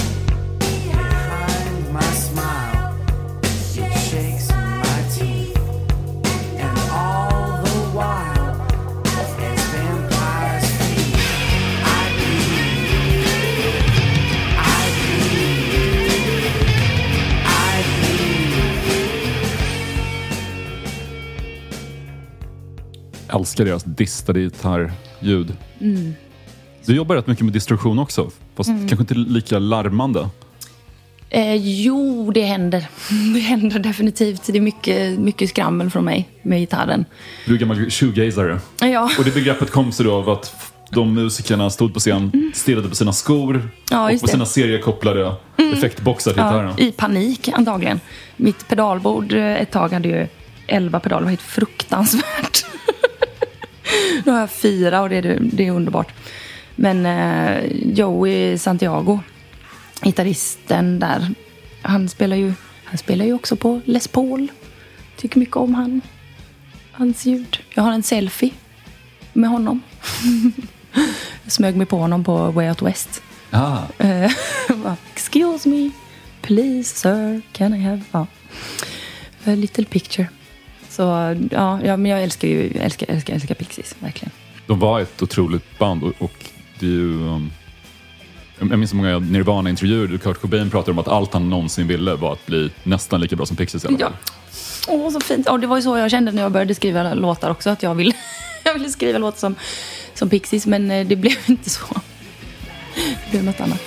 Behind my smile, it shakes my teeth. And all the while, as vampires feed, I bleed. I bleed. I bleed. älskar deras distade gitarr gitarrljud. Mm. Du jobbar rätt mycket med distorsion också, fast Mm. kanske inte lika larmande. Eh, jo, det händer. Det händer definitivt. Det är mycket, mycket skrammel från mig med gitarren. Du är gammal shoegazare. Ja, Och det begreppet kom sig då av att de musikerna stod på scen, stirrade på sina skor Mm. Ja, och på det. Mm. sina seriekopplade effektboxar till gitarren. ja, i panik antagligen. Mitt pedalbord eh, ett tag hade ju elva pedaler. Det var helt fruktansvärt. nu har jag fyra och det är, det är underbart. Men eh, Joey Santiago, gitarristen där, han spelar ju, han spelar ju också på Les Paul. Tycker mycket om han. Hans ljud. Jag har en selfie med honom. jag smög mig på honom på Way Out West. Ah, Eh, Excuse me, please sir, can I have... Ja. A little picture. Så ja, ja men jag älskar ju älskar, älskar, älskar Pixies, verkligen. De var ett otroligt band och, och det är ju... Um, jag minns så många Nirvana-intervjuer där Kurt Cobain pratade om att allt han någonsin ville var att bli nästan lika bra som Pixies i alla Ja. fall. Åh, så fint. Och det var ju så jag kände när jag började skriva låtar också, att jag ville, jag ville skriva låtar som, som Pixies, men eh, det blev inte så. Det blev något annat.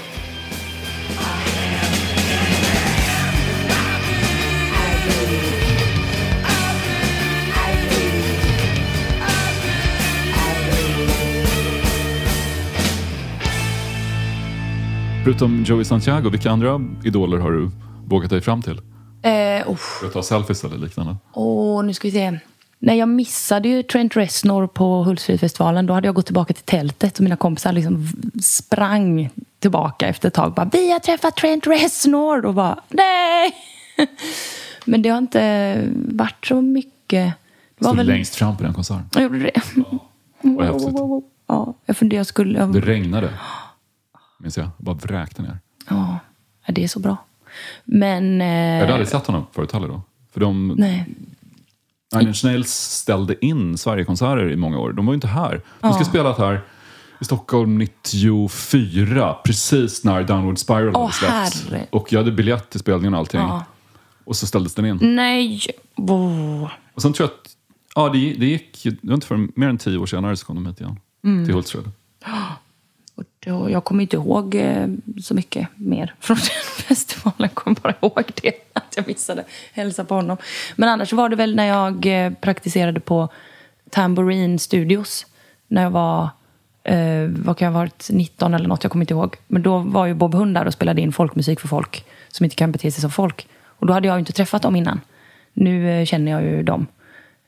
Förutom Joey Santiago, vilka andra idoler har du vågat dig fram till? Eh, uff. För att ta selfies eller liknande? Åh, nu ska vi se. Nej, jag missade ju Trent Reznor på Hultsfredsfestivalen. Då hade jag gått tillbaka till tältet och mina kompisar liksom sprang tillbaka efter ett tag. Bara, vi har träffat Trent Reznor! Och bara, nej! Men det har inte varit så mycket. Det var Stod väl... längst fram på den konserten. Jag gjorde det. Vad häftigt. Ja, jag funderade, jag skulle... Det regnade. Minns jag. Bara vräkte ner. Ja, ja, det är så bra. Men... Eh... Jag hade aldrig sett honom förut heller då. För de, Nej. Nine Nails ställde in Sverigekonserter i många år. De var ju inte här. De ska spela här i Stockholm 94, precis när Downward Spiral Åh, hade släppts. herre. Och jag hade biljett till spelningen och allting. Ja. Och så ställdes den in. Nej! Oh. Och sen tror jag att ja, det, det gick, det var inte för mer än tio år senare så kom de hit igen. Mm. Till Hultsfred. Och jag kommer inte ihåg eh, så mycket mer från den festivalen. Jag kommer bara ihåg det, att jag missade hälsa på honom. Men annars var det väl när jag eh, praktiserade på Tambourine Studios. När jag var, eh, vad kan jag ha varit, 19 eller något, jag kommer inte ihåg. Men då var ju Bob Hund där och spelade in folkmusik för folk som inte kan bete sig som folk. Och då hade jag ju inte träffat dem innan. Nu eh, känner jag ju dem.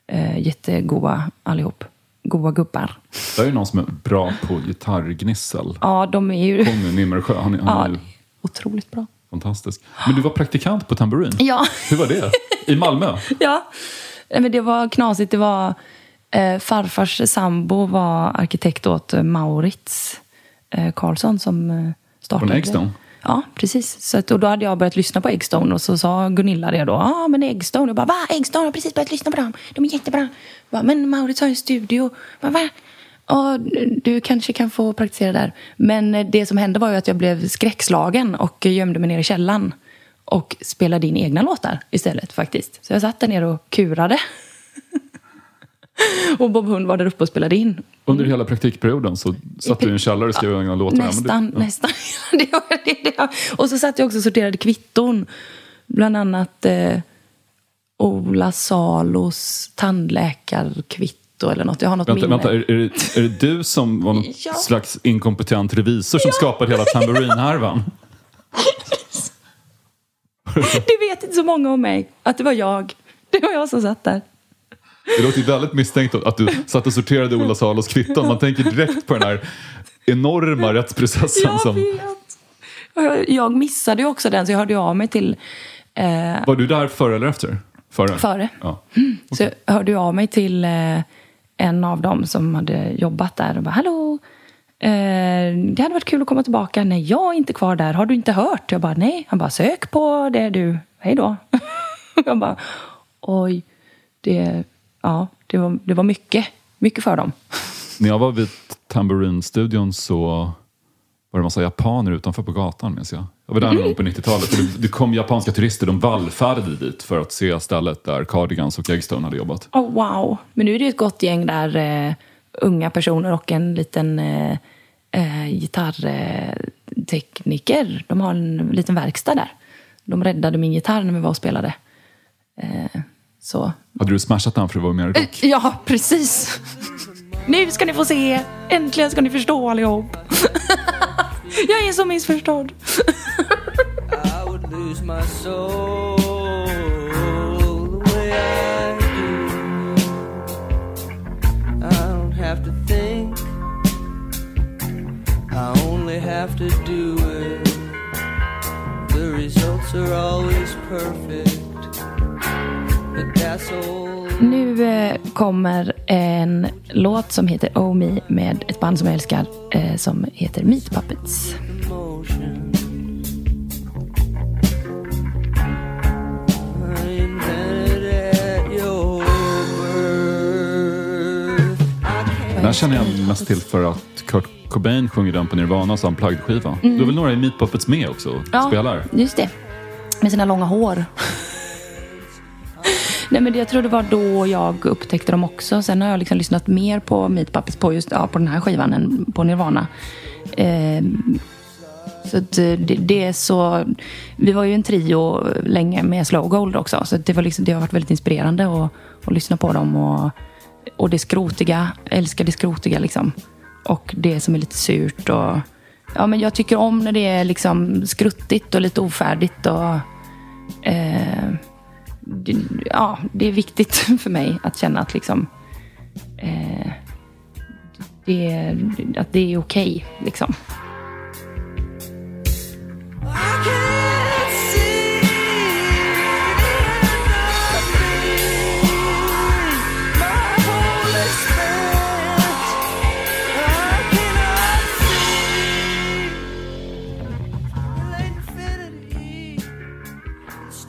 Eh, jättegoa allihop. Goa gubbar. Det är ju någon som är bra på gitarrgnissel. Ja, de är ju... Conny Nimmersjö, han, han Ja, är ju är otroligt bra. fantastisk. Men du var praktikant på Tamburin. Ja. Hur var det? I Malmö? Ja, Nej, men det var knasigt. Det var, eh, farfars sambo var arkitekt åt eh, Maurits eh, Karlsson som eh, startade. Från Eggstone? Ja, precis. Så att, och då hade jag börjat lyssna på Eggstone och så sa Gunilla det då. Ja, ah, men Eggstone. Jag bara, va? Eggstone? Jag har precis börjat lyssna på dem. De är jättebra. Jag bara, men Maurits har ju en studio. Bara, va? Ja, du kanske kan få praktisera där. Men eh, det som hände var ju att jag blev skräckslagen och gömde mig ner i källaren. Och spelade in egna låtar istället faktiskt. Så jag satt där nere och kurade. och Bob Hund var där uppe och spelade in. Under hela praktikperioden så satt du i en källare och skrev egna låtar. Ja, men det- Nästan, ja. nästan. det var det, det. Och så satt jag också och sorterade kvitton. Bland annat eh, Ola Salos tandläkarkvitto eller något. Jag har något Vänta, minne. vänta är, är, det, är det du som var någon Ja. slags inkompetent revisor som skapade hela tamburinhärvan? Det vet inte så många om mig. Att det var jag. Det var jag som satt där. Det låter ju väldigt misstänkt att du satt och sorterade Ola Salos kvitton. Man tänker direkt på den här enorma rättsprocessen. Jag som, vet. Jag, jag missade ju också den så jag hörde av mig till eh, var du där före eller efter? Före? Före. Ja. Så jag hörde av mig till eh, en av dem som hade jobbat där och bara hallå. Eh, det hade varit kul att komma tillbaka. Nej, jag är inte kvar där. Har du inte hört? Jag bara nej. Han bara sök på det du. Hej då. jag bara oj. Det, ja, det, var, det var mycket. Mycket för dem. När jag var vid Tamburin-studion så var det en massa japaner utanför på gatan minns jag. Jag var där någon gång på 90-talet och det, det kom japanska turister. De vallfärdade dit för att se stället där Cardigans och Eggstone hade jobbat. Oh, wow. Men nu är det ett gott gäng där. Eh, unga personer och en liten eh, eh, gitarrtekniker. De har en liten verkstad där. De räddade min gitarr när vi var och spelade. Så. Hade du smashat den för att vara mer rock? Ja, precis. nu ska ni få se. Äntligen ska ni förstå allihop. Jag är så missförstådd. I would lose my soul the way I do. I don't have to think, I only have to do it. The results are always perfect. Alltså- nu eh, kommer en låt som heter Oh Me med ett band som jag älskar eh, som heter Meat Puppets. Den känner jag mest till för att Kurt Cobain sjunger den på Nirvanas unplugged-skiva. Mm. Då är väl några i Meat Puppets med också och ja, spelar? just det. Med sina långa hår. Nej, men jag tror det var då jag upptäckte dem också. Sen har jag liksom lyssnat mer på Meat Puppets på, just, ja, på den här skivan än på Nirvana. Ehm, så att eh, det, det är så... Vi var ju en trio länge med Slow Gold också. Så det, var liksom, det har varit väldigt inspirerande att, att lyssna på dem. Och, och det skrotiga, jag älskar det skrotiga liksom. Och det som är lite surt. Och, ja, men jag tycker om när det är liksom skruttigt och lite ofärdigt. Och, eh, ja, det är viktigt för mig att känna att liksom eh, det, att det är okej. Okay, liksom.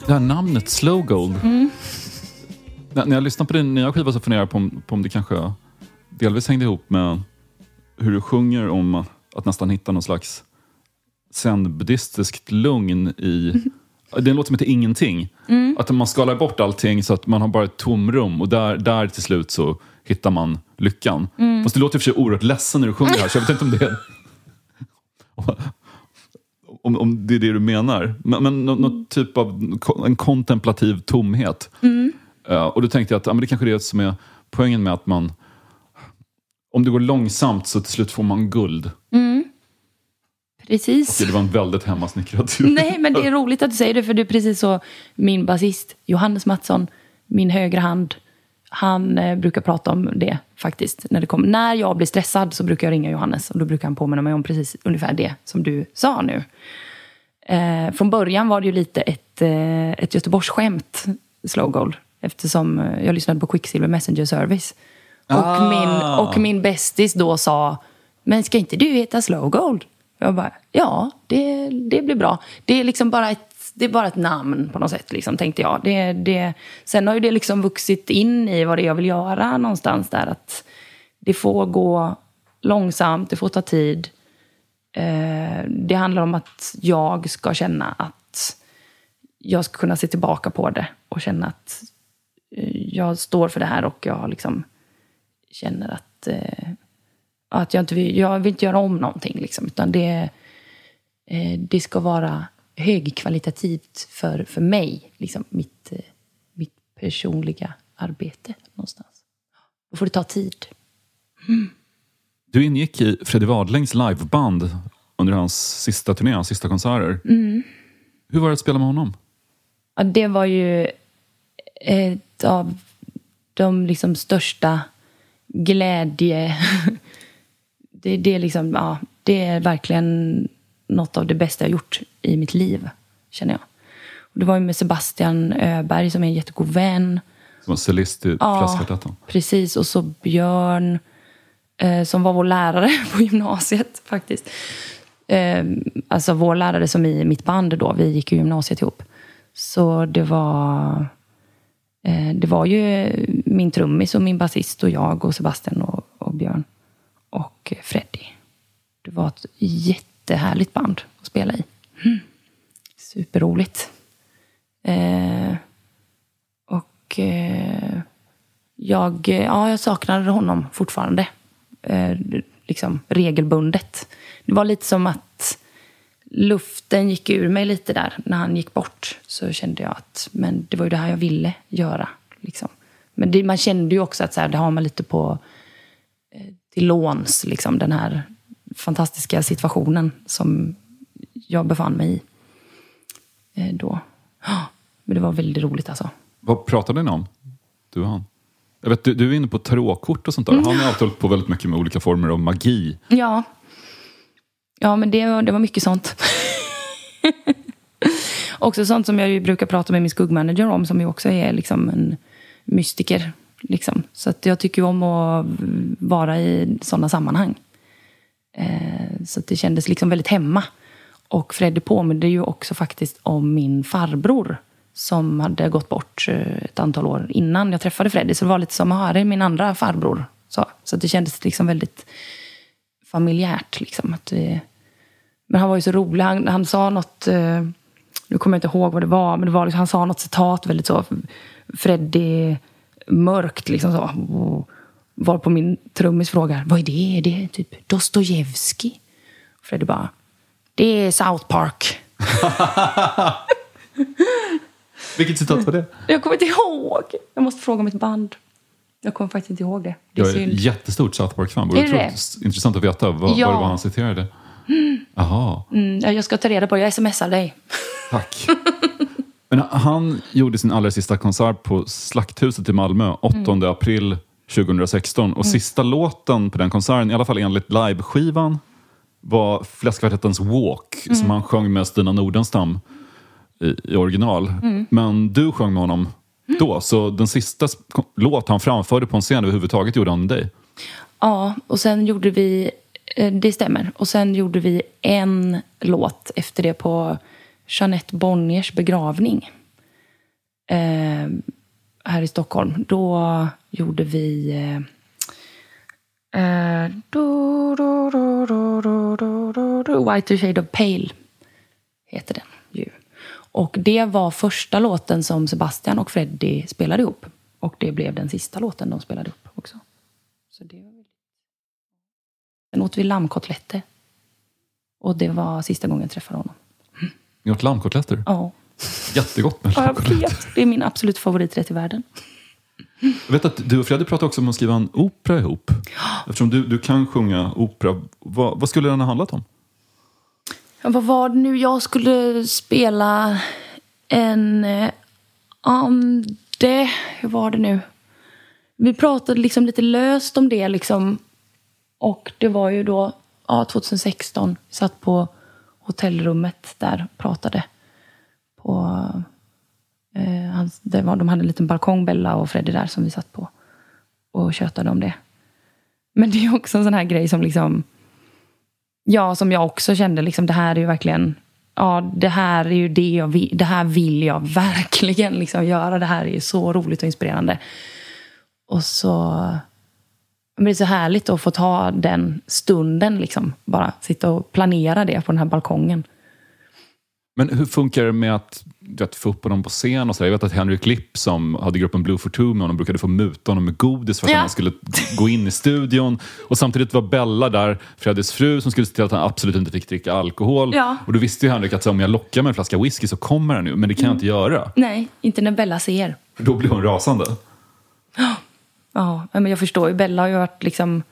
Det här namnet Slow Gold. Mm. När, när jag lyssnar på din nya skiva så funderar jag på om, på om det kanske delvis hängde ihop med hur du sjunger om att nästan hitta någon slags zen-buddhistiskt lugn i... Det är en låt som heter Ingenting. Att man skalar bort allting så att man har bara ett tomrum och där, där till slut så hittar man lyckan. Fast du låter i och för sig oerhört ledsen när du sjunger här så jag vet inte om det är... Om, om det är det du menar. Men, men nå- någon typ av en kontemplativ tomhet. Eh, och då tänkte jag att ja, men det kanske är det som är poängen med att man... Om det går långsamt så till slut får man guld. Precis. Det var en väldigt hemmasnickrad teori. Nej, men det är roligt att du säger det, för det är precis så min basist Johannes Mattsson, min högra hand, han eh, brukar prata om det faktiskt. När, det kom, när jag blir stressad så brukar jag ringa Johannes och då brukar han påminna mig om precis ungefär det som du sa nu. Eh, från början var det ju lite ett, eh, ett Göteborgsskämt, Slow Gold, eftersom eh, jag lyssnade på Quicksilver Messenger Service. Och, Ah. min, och min bästis då sa, men ska inte du heta Slow Gold? Jag bara, ja, det, det blir bra. Det är liksom bara ett, det är bara ett namn på något sätt, liksom, tänkte jag. Det, det, sen har ju det liksom vuxit in i vad det är jag vill göra någonstans där. Att det får gå långsamt, det får ta tid. Eh, det handlar om att jag ska känna att jag ska kunna se tillbaka på det och känna att eh, jag står för det här och jag liksom känner att, eh, att jag inte vill, jag vill inte göra om någonting. Liksom, utan det, eh, det ska vara högkvalitativt för, för mig, liksom, mitt, eh, mitt personliga arbete någonstans. Då får det ta tid. Du ingick i Freddy Wadlings liveband under hans sista turné, hans sista konserter. Hur var det att spela med honom? Ja, det var ju ett av de liksom största glädje... Det, det, liksom, ja, det är verkligen något av det bästa jag gjort i mitt liv, känner jag. Och det var ju med Sebastian Öberg som är en jättegod vän. Som var cellist i Ja. Fläskkvartetten. Precis, och så Björn eh, som var vår lärare på gymnasiet faktiskt. Eh, alltså vår lärare som i mitt band då, vi gick ju gymnasiet ihop. Så det var, eh, det var ju min trummis och min basist och jag och Sebastian och, och Björn och Freddy. Det var ett jättehärligt band att spela i. Mm. Superroligt. Eh, och eh, jag, ja, jag saknade honom fortfarande. Eh, liksom regelbundet. Det var lite som att luften gick ur mig lite där. När han gick bort så kände jag att men det var ju det här jag ville göra. Liksom. Men det, man kände ju också att så här, det har man lite på eh, till låns. Liksom, den här fantastiska situationen som jag befann mig i eh, då. Ja, Men det var väldigt roligt alltså. Vad pratade ni om? Du och han? Jag vet, du, du är inne på tarotkort och sånt där. Han har alltid hållit på väldigt mycket med olika former av magi. Ja. Ja, men det, var- det var mycket sånt. också sånt som jag brukar prata med min skuggmanager om, som ju också är liksom en mystiker. Liksom. Så att jag tycker om att vara i sådana sammanhang. Eh, så det kändes liksom väldigt hemma. Och Freddy påminde ju också faktiskt om min farbror som hade gått bort eh, ett antal år innan jag träffade Freddy. Så det var lite som, att det är min andra farbror. Så, så det kändes liksom väldigt familjärt. Liksom, att vi, men han var ju så rolig. Han, han sa något, eh, nu kommer jag inte ihåg vad det var, men det var liksom, han sa något citat väldigt så Freddy mörkt liksom så. Var på min trummis frågar, vad är det? Är det typ Dostojevskij? Freddy bara, det är South Park. Vilket citat var det? Jag kommer inte ihåg. Jag måste fråga mitt band. Jag kommer faktiskt inte ihåg det. Det är Jag är synd. jättestort South Park-fan. Vore Är det otroligt intressant att veta vad, Ja. vad det var han citerade. Jaha, Mm, ja, jag ska ta reda på det. Jag smsar dig. tack. Men han gjorde sin allra sista konsert på Slakthuset i Malmö 8 Mm. april 2016. Och sista låten på den konserten, i alla fall enligt liveskivan, var Fläskkvartettens Walk Mm. som han sjöng med Stina Nordenstam i, i original. Mm. Men du sjöng med honom då, så den sista låt han framförde på en scen överhuvudtaget gjorde han med dig. Ja, och sen gjorde vi... eh, Det stämmer. Och sen gjorde vi en låt efter det på Jeanette Bonniers begravning. Eh, här i Stockholm. Då gjorde vi... Eh, do, do, do, do, do, do, do, do, White Shade of Pale heter den ju. Och det var första låten som Sebastian och Freddie spelade ihop. Och det blev den sista låten de spelade upp också. Så det var. Sen åt vi lammkotletter. Och det var sista gången jag träffade honom. Ni åt lammkotletter. Ja, Jättegott med ja jag vet. Det är min absolut favoriträtt i världen. Jag vet att du och Fredrik pratade också om att skriva en opera ihop. Eftersom du, du kan sjunga opera. Vad, vad skulle den ha handlat om? Ja, vad var det nu? Jag skulle spela en eh, ande. Hur var det nu? Vi pratade liksom lite löst om det. Liksom. Och det var ju då ja, 2016. Vi satt på hotellrummet där och pratade. På, eh, hans, det var, de hade en liten balkong, Bella och Freddy där, som vi satt på. Och tjötade om det. Men det är också en sån här grej som liksom... Ja, som jag också kände, liksom, det här är ju verkligen... Ja, det här är ju det jag vill, det här vill jag verkligen liksom göra. Det här är ju så roligt och inspirerande. Och så... Men det är så härligt att få ta den stunden, liksom. Bara sitta och planera det på den här balkongen. Men hur funkar det med att vet, få upp honom på scen? och så där? Jag vet att Henrik Lipp som hade gruppen Blue for Two med honom brukade få muta honom med godis för att Ja. han skulle gå in i studion. Och samtidigt var Bella där, Freddys fru, som skulle se till att han absolut inte fick dricka alkohol. Ja. Och då visste ju Henrik att så, om jag lockar med en flaska whisky så kommer han nu, men det kan jag inte göra. Nej, inte när Bella ser. Då blir hon rasande. Ja, men jag förstår ju. Bella har ju varit liksom...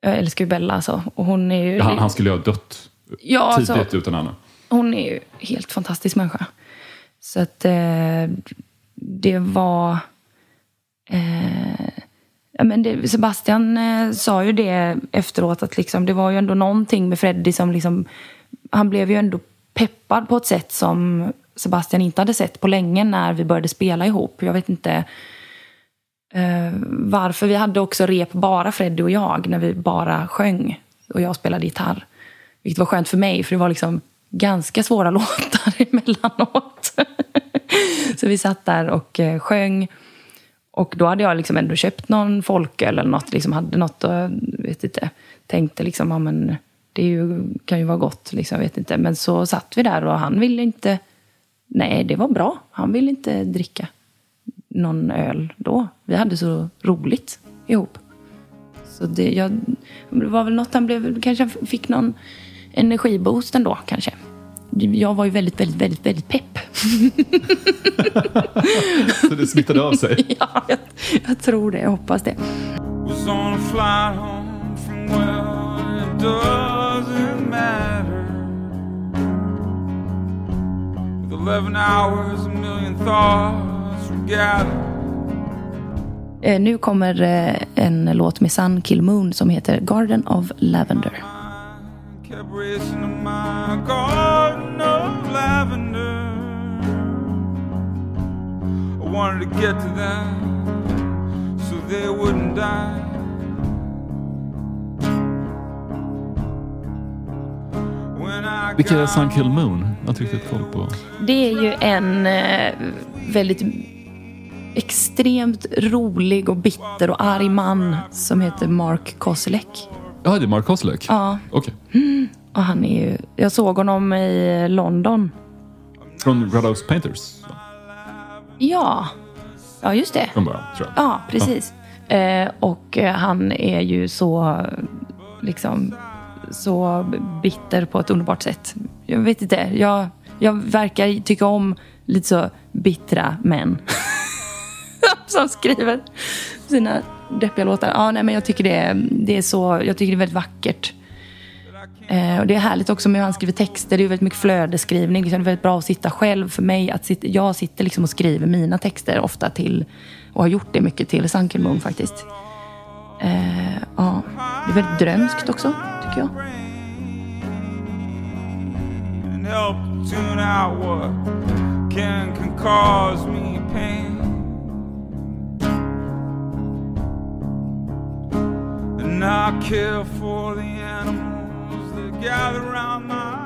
Jag älskar ju Bella alltså. Och hon är ju... Han, han skulle ju ha dött Ja, tidigt alltså- utan henne. Hon är ju helt fantastisk människa. Så att eh, det var... Eh, ja, men det, Sebastian eh, sa ju det efteråt att liksom, det var ju ändå någonting med Freddie som liksom... Han blev ju ändå peppad på ett sätt som Sebastian inte hade sett på länge när vi började spela ihop. Jag vet inte eh, varför. Vi hade också rep bara Freddie och jag när vi bara sjöng. Och jag spelade gitarr. Vilket var skönt för mig, för det var liksom ganska svåra låtar emellanåt. så vi satt där och eh, sjöng. Och då hade jag liksom ändå köpt någon folköl eller något. Liksom hade något och, eh, vet inte, tänkte liksom, ja men det ju, kan ju vara gott, liksom, vet inte. Men så satt vi där och han ville inte, nej det var bra. Han ville inte dricka någon öl då. Vi hade så roligt ihop. Så det, jag, det var väl något han blev, kanske fick någon energiboost ändå kanske. Jag var ju väldigt, väldigt, väldigt, väldigt pepp. Så det smittade av sig. ja, jag, jag tror det. Jag hoppas det. was on a flight home from well, it doesn't matter. With 11 hours, a million thoughts were gathered. Eh, nu kommer eh, en låt med Sun Kill Moon som heter Garden of Lavender. Kept racing to my garden of lavender. I wanted to get to them so they wouldn't die. Vilka är Sun Kill Moon? Jag inte riktigt koll på. Det är ju en eh, väldigt extremt rolig och bitter och arg man som heter Mark Koselleck. Ja, det är Mark Koselleck? Ja. Okej. Och han är ju, jag såg honom i London. Från Red Painters? Ja, ja just det. Från början, tror jag. Ja, precis. Eh, och eh, han är ju så, liksom, så bitter på ett underbart sätt. Jag vet inte, jag, jag verkar tycka om lite så bittra män. Som skriver sina deppiga låtar. Ja, nej, men jag tycker det, är- det är så, jag tycker det är väldigt vackert. Eh, och det är härligt också med hur han skriver texter. Det är väldigt mycket flödesskrivning. Liksom, det är väldigt bra att sitta själv. För mig, att sitta, jag sitter liksom och skriver mina texter ofta till, och har gjort det mycket till Sunken Moon faktiskt. Eh, ja, det är väldigt drömskt också, tycker jag. help tune out what can can cause me pain. I care for the animals that gather around my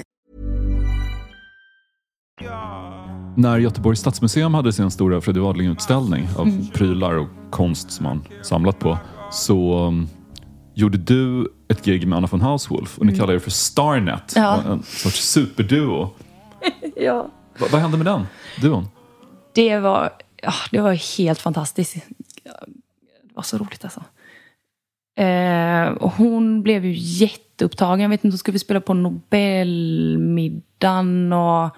När Göteborgs stadsmuseum hade sin stora Freddy Wadling-utställning av Mm. prylar och konst som man samlat på så um, gjorde du ett gig med Anna von Hauswolf och ni kallade er för Starnet. Mm. Ja. En sorts superduo. Ja. Va, vad hände med den duon? Det var, ja, det var helt fantastiskt. Det var så roligt alltså. Eh, och hon blev ju jätteupptagen. Jag vet inte, hon skulle spela på Nobelmiddagen och...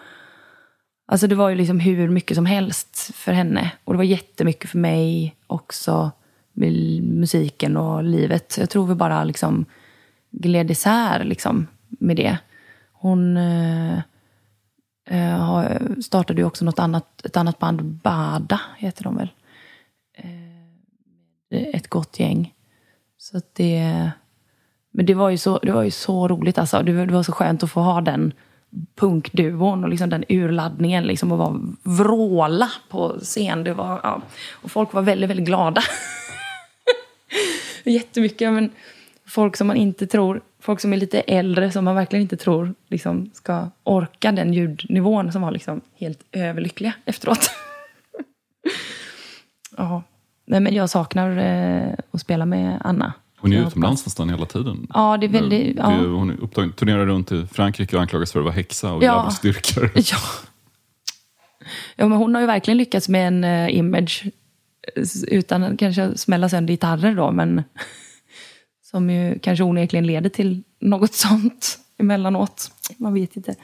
Alltså det var ju liksom hur mycket som helst för henne. Och det var jättemycket för mig också. Med musiken och livet. Jag tror vi bara liksom gled isär liksom med det. Hon... Eh, eh startade ju också något annat, ett annat band, Bada heter de väl. Eh, ett gott gäng. Så att det... Men det var ju så, det var ju så roligt alltså. Det det var så skönt att få ha den punkduon och liksom den urladdningen liksom och vara vråla på scen. Det var, ja. Och folk var väldigt, väldigt glada. Jättemycket. Men folk som man inte tror, folk som är lite äldre som man verkligen inte tror liksom, ska orka den ljudnivån som var liksom helt överlyckliga efteråt. ja. Nej, men jag saknar eh, att spela med Anna. Hon är Jag utomlands hoppas- nästan hela tiden. Ja, det är väldigt... Ja. Hon är upptagen, turnerar runt i Frankrike och anklagas för att vara häxa och Ja. djävulsdyrkare. Ja. ja, men hon har ju verkligen lyckats med en eh, image utan att kanske smälla sönder gitarrer då, men som ju kanske onekligen leder till något sånt emellanåt. Man vet inte.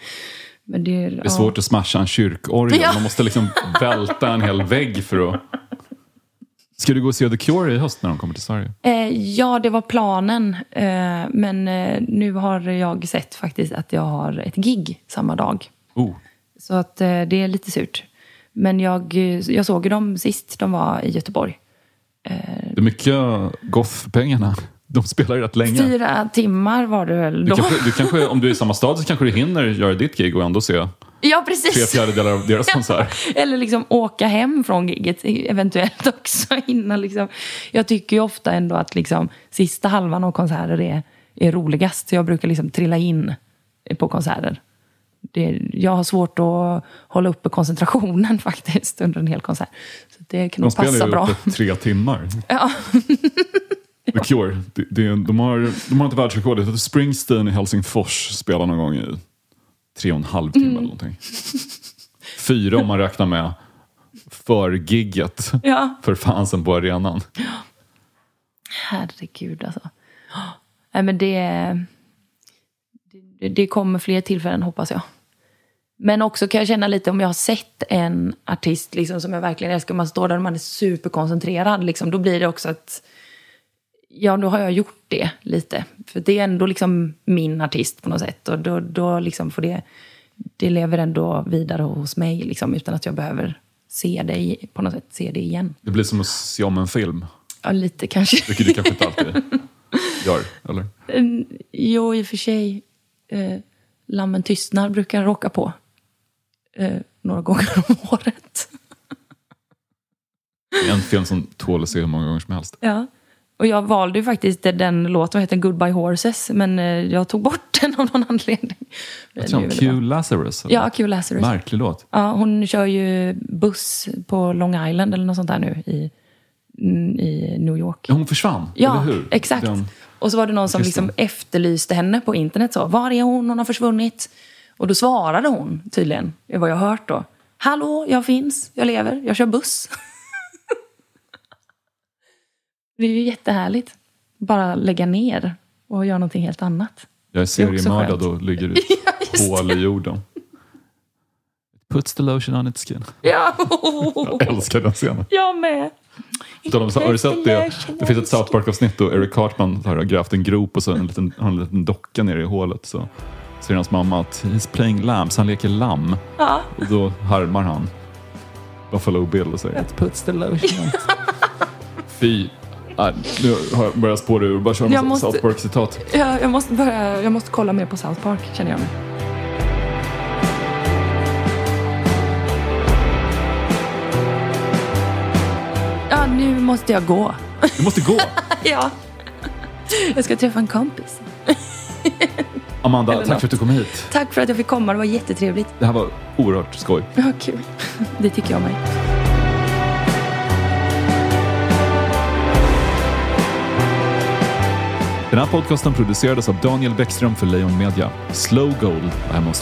Men det är, Det är svårt att smasha en kyrkorgel. Ja. Man måste liksom välta en hel vägg för att... Ska du gå och se The Cure i höst när de kommer till Sverige? Eh, ja, det var planen. Eh, men eh, nu har jag sett faktiskt att jag har ett gig samma dag. Oh, Så att eh, det är lite surt. Men jag, eh, jag såg ju dem sist de var i Göteborg. det är mycket goth för pengarna. De spelar ju rätt länge. Fyra timmar var det väl Du då? kanske, du kanske, om du är i samma stad så kanske du hinner göra ditt gig och ändå se Ja, tre precis. fjärdedelar av deras konsert. Eller liksom åka hem från giget eventuellt också innan liksom. Jag tycker ju ofta ändå att liksom sista halvan av konserter är, är roligast. Så jag brukar liksom trilla in på konserter. Det, jag har svårt att hålla uppe koncentrationen faktiskt under en hel konsert. Så det kan De nog spelar passa ju bra. uppe tre timmar. Ja. The Cure. Det, det, är- de, har, de har inte världsrekordet. Springsteen i Helsingfors spelar någon gång i tre och en halv timme Mm. eller någonting. Fyra om man räknar med för-gigget Ja. för fansen på arenan. Herregud alltså. Nej, men det, det, det kommer fler tillfällen hoppas jag. Men också kan jag känna lite om jag har sett en artist liksom, som jag verkligen älskar. Man står där och man är superkoncentrerad. Liksom, då blir det också att... Ja, då har jag gjort det lite. För det är ändå liksom min artist på något sätt. Och då, då liksom får det... Det lever ändå vidare hos mig liksom, utan att jag behöver se det, på något sätt, se det igen. Det blir som att se om en film. Ja, lite kanske. Vilket du kanske inte alltid gör, eller? Mm, Jo, i och för sig. Eh, Lammen tystnar brukar jag råka på. Eh, några gånger om året. Det är en film som tål att se hur många gånger som helst. Ja. Och jag valde ju faktiskt den låten, vad heter? Goodbye Horses. Men eh, jag tog bort den av någon anledning. Jag tror Q. Lazarus. eller? Ja, Q Lazarus. Märklig låt. Ja, hon kör ju buss på Long Island eller något sånt där nu i, i New York. Hon försvann, Ja, eller hur? exakt. Den, Och så var det någon som liksom efterlyste henne på internet. Så, Var är hon? Hon har försvunnit. Och då svarade hon tydligen, vad jag har hört då. Hallå, jag finns, jag lever, jag kör buss. det är ju jättehärligt. Bara lägga ner och göra någonting helt annat. jag är seriemördad och ligger i Ja, hål i jorden. Puts the lotion on its skin. Ja, Jag älskar den scenen. jag med. Om- Har du sett det? Det finns ett South Park-avsnitt då Eric Cartman har grävt en grop och så en liten, har en liten docka nere i hålet. Så säger hans mamma att he's playing lambs, han leker lamm. Ja. Och då harmar han Buffalo Bill och säger it puts the lotion on. Fy. Nej, nu har jag börjat spåra ur. Bara köra Jag måste- South Park-citat. Jag, jag, måste börja, jag måste kolla mer på South Park, känner jag nu. Ja, nu måste jag gå. Du måste gå! ja. Jag ska träffa en kompis. Amanda, Eller tack något. för att du kom hit. Tack för att jag fick komma, det var jättetrevligt. Det här var oerhört skoj. Ja, kul. Det tycker jag med. Den här podcasten producerades av Daniel Bäckström för Lejon Media. Slow Gold är hemma hos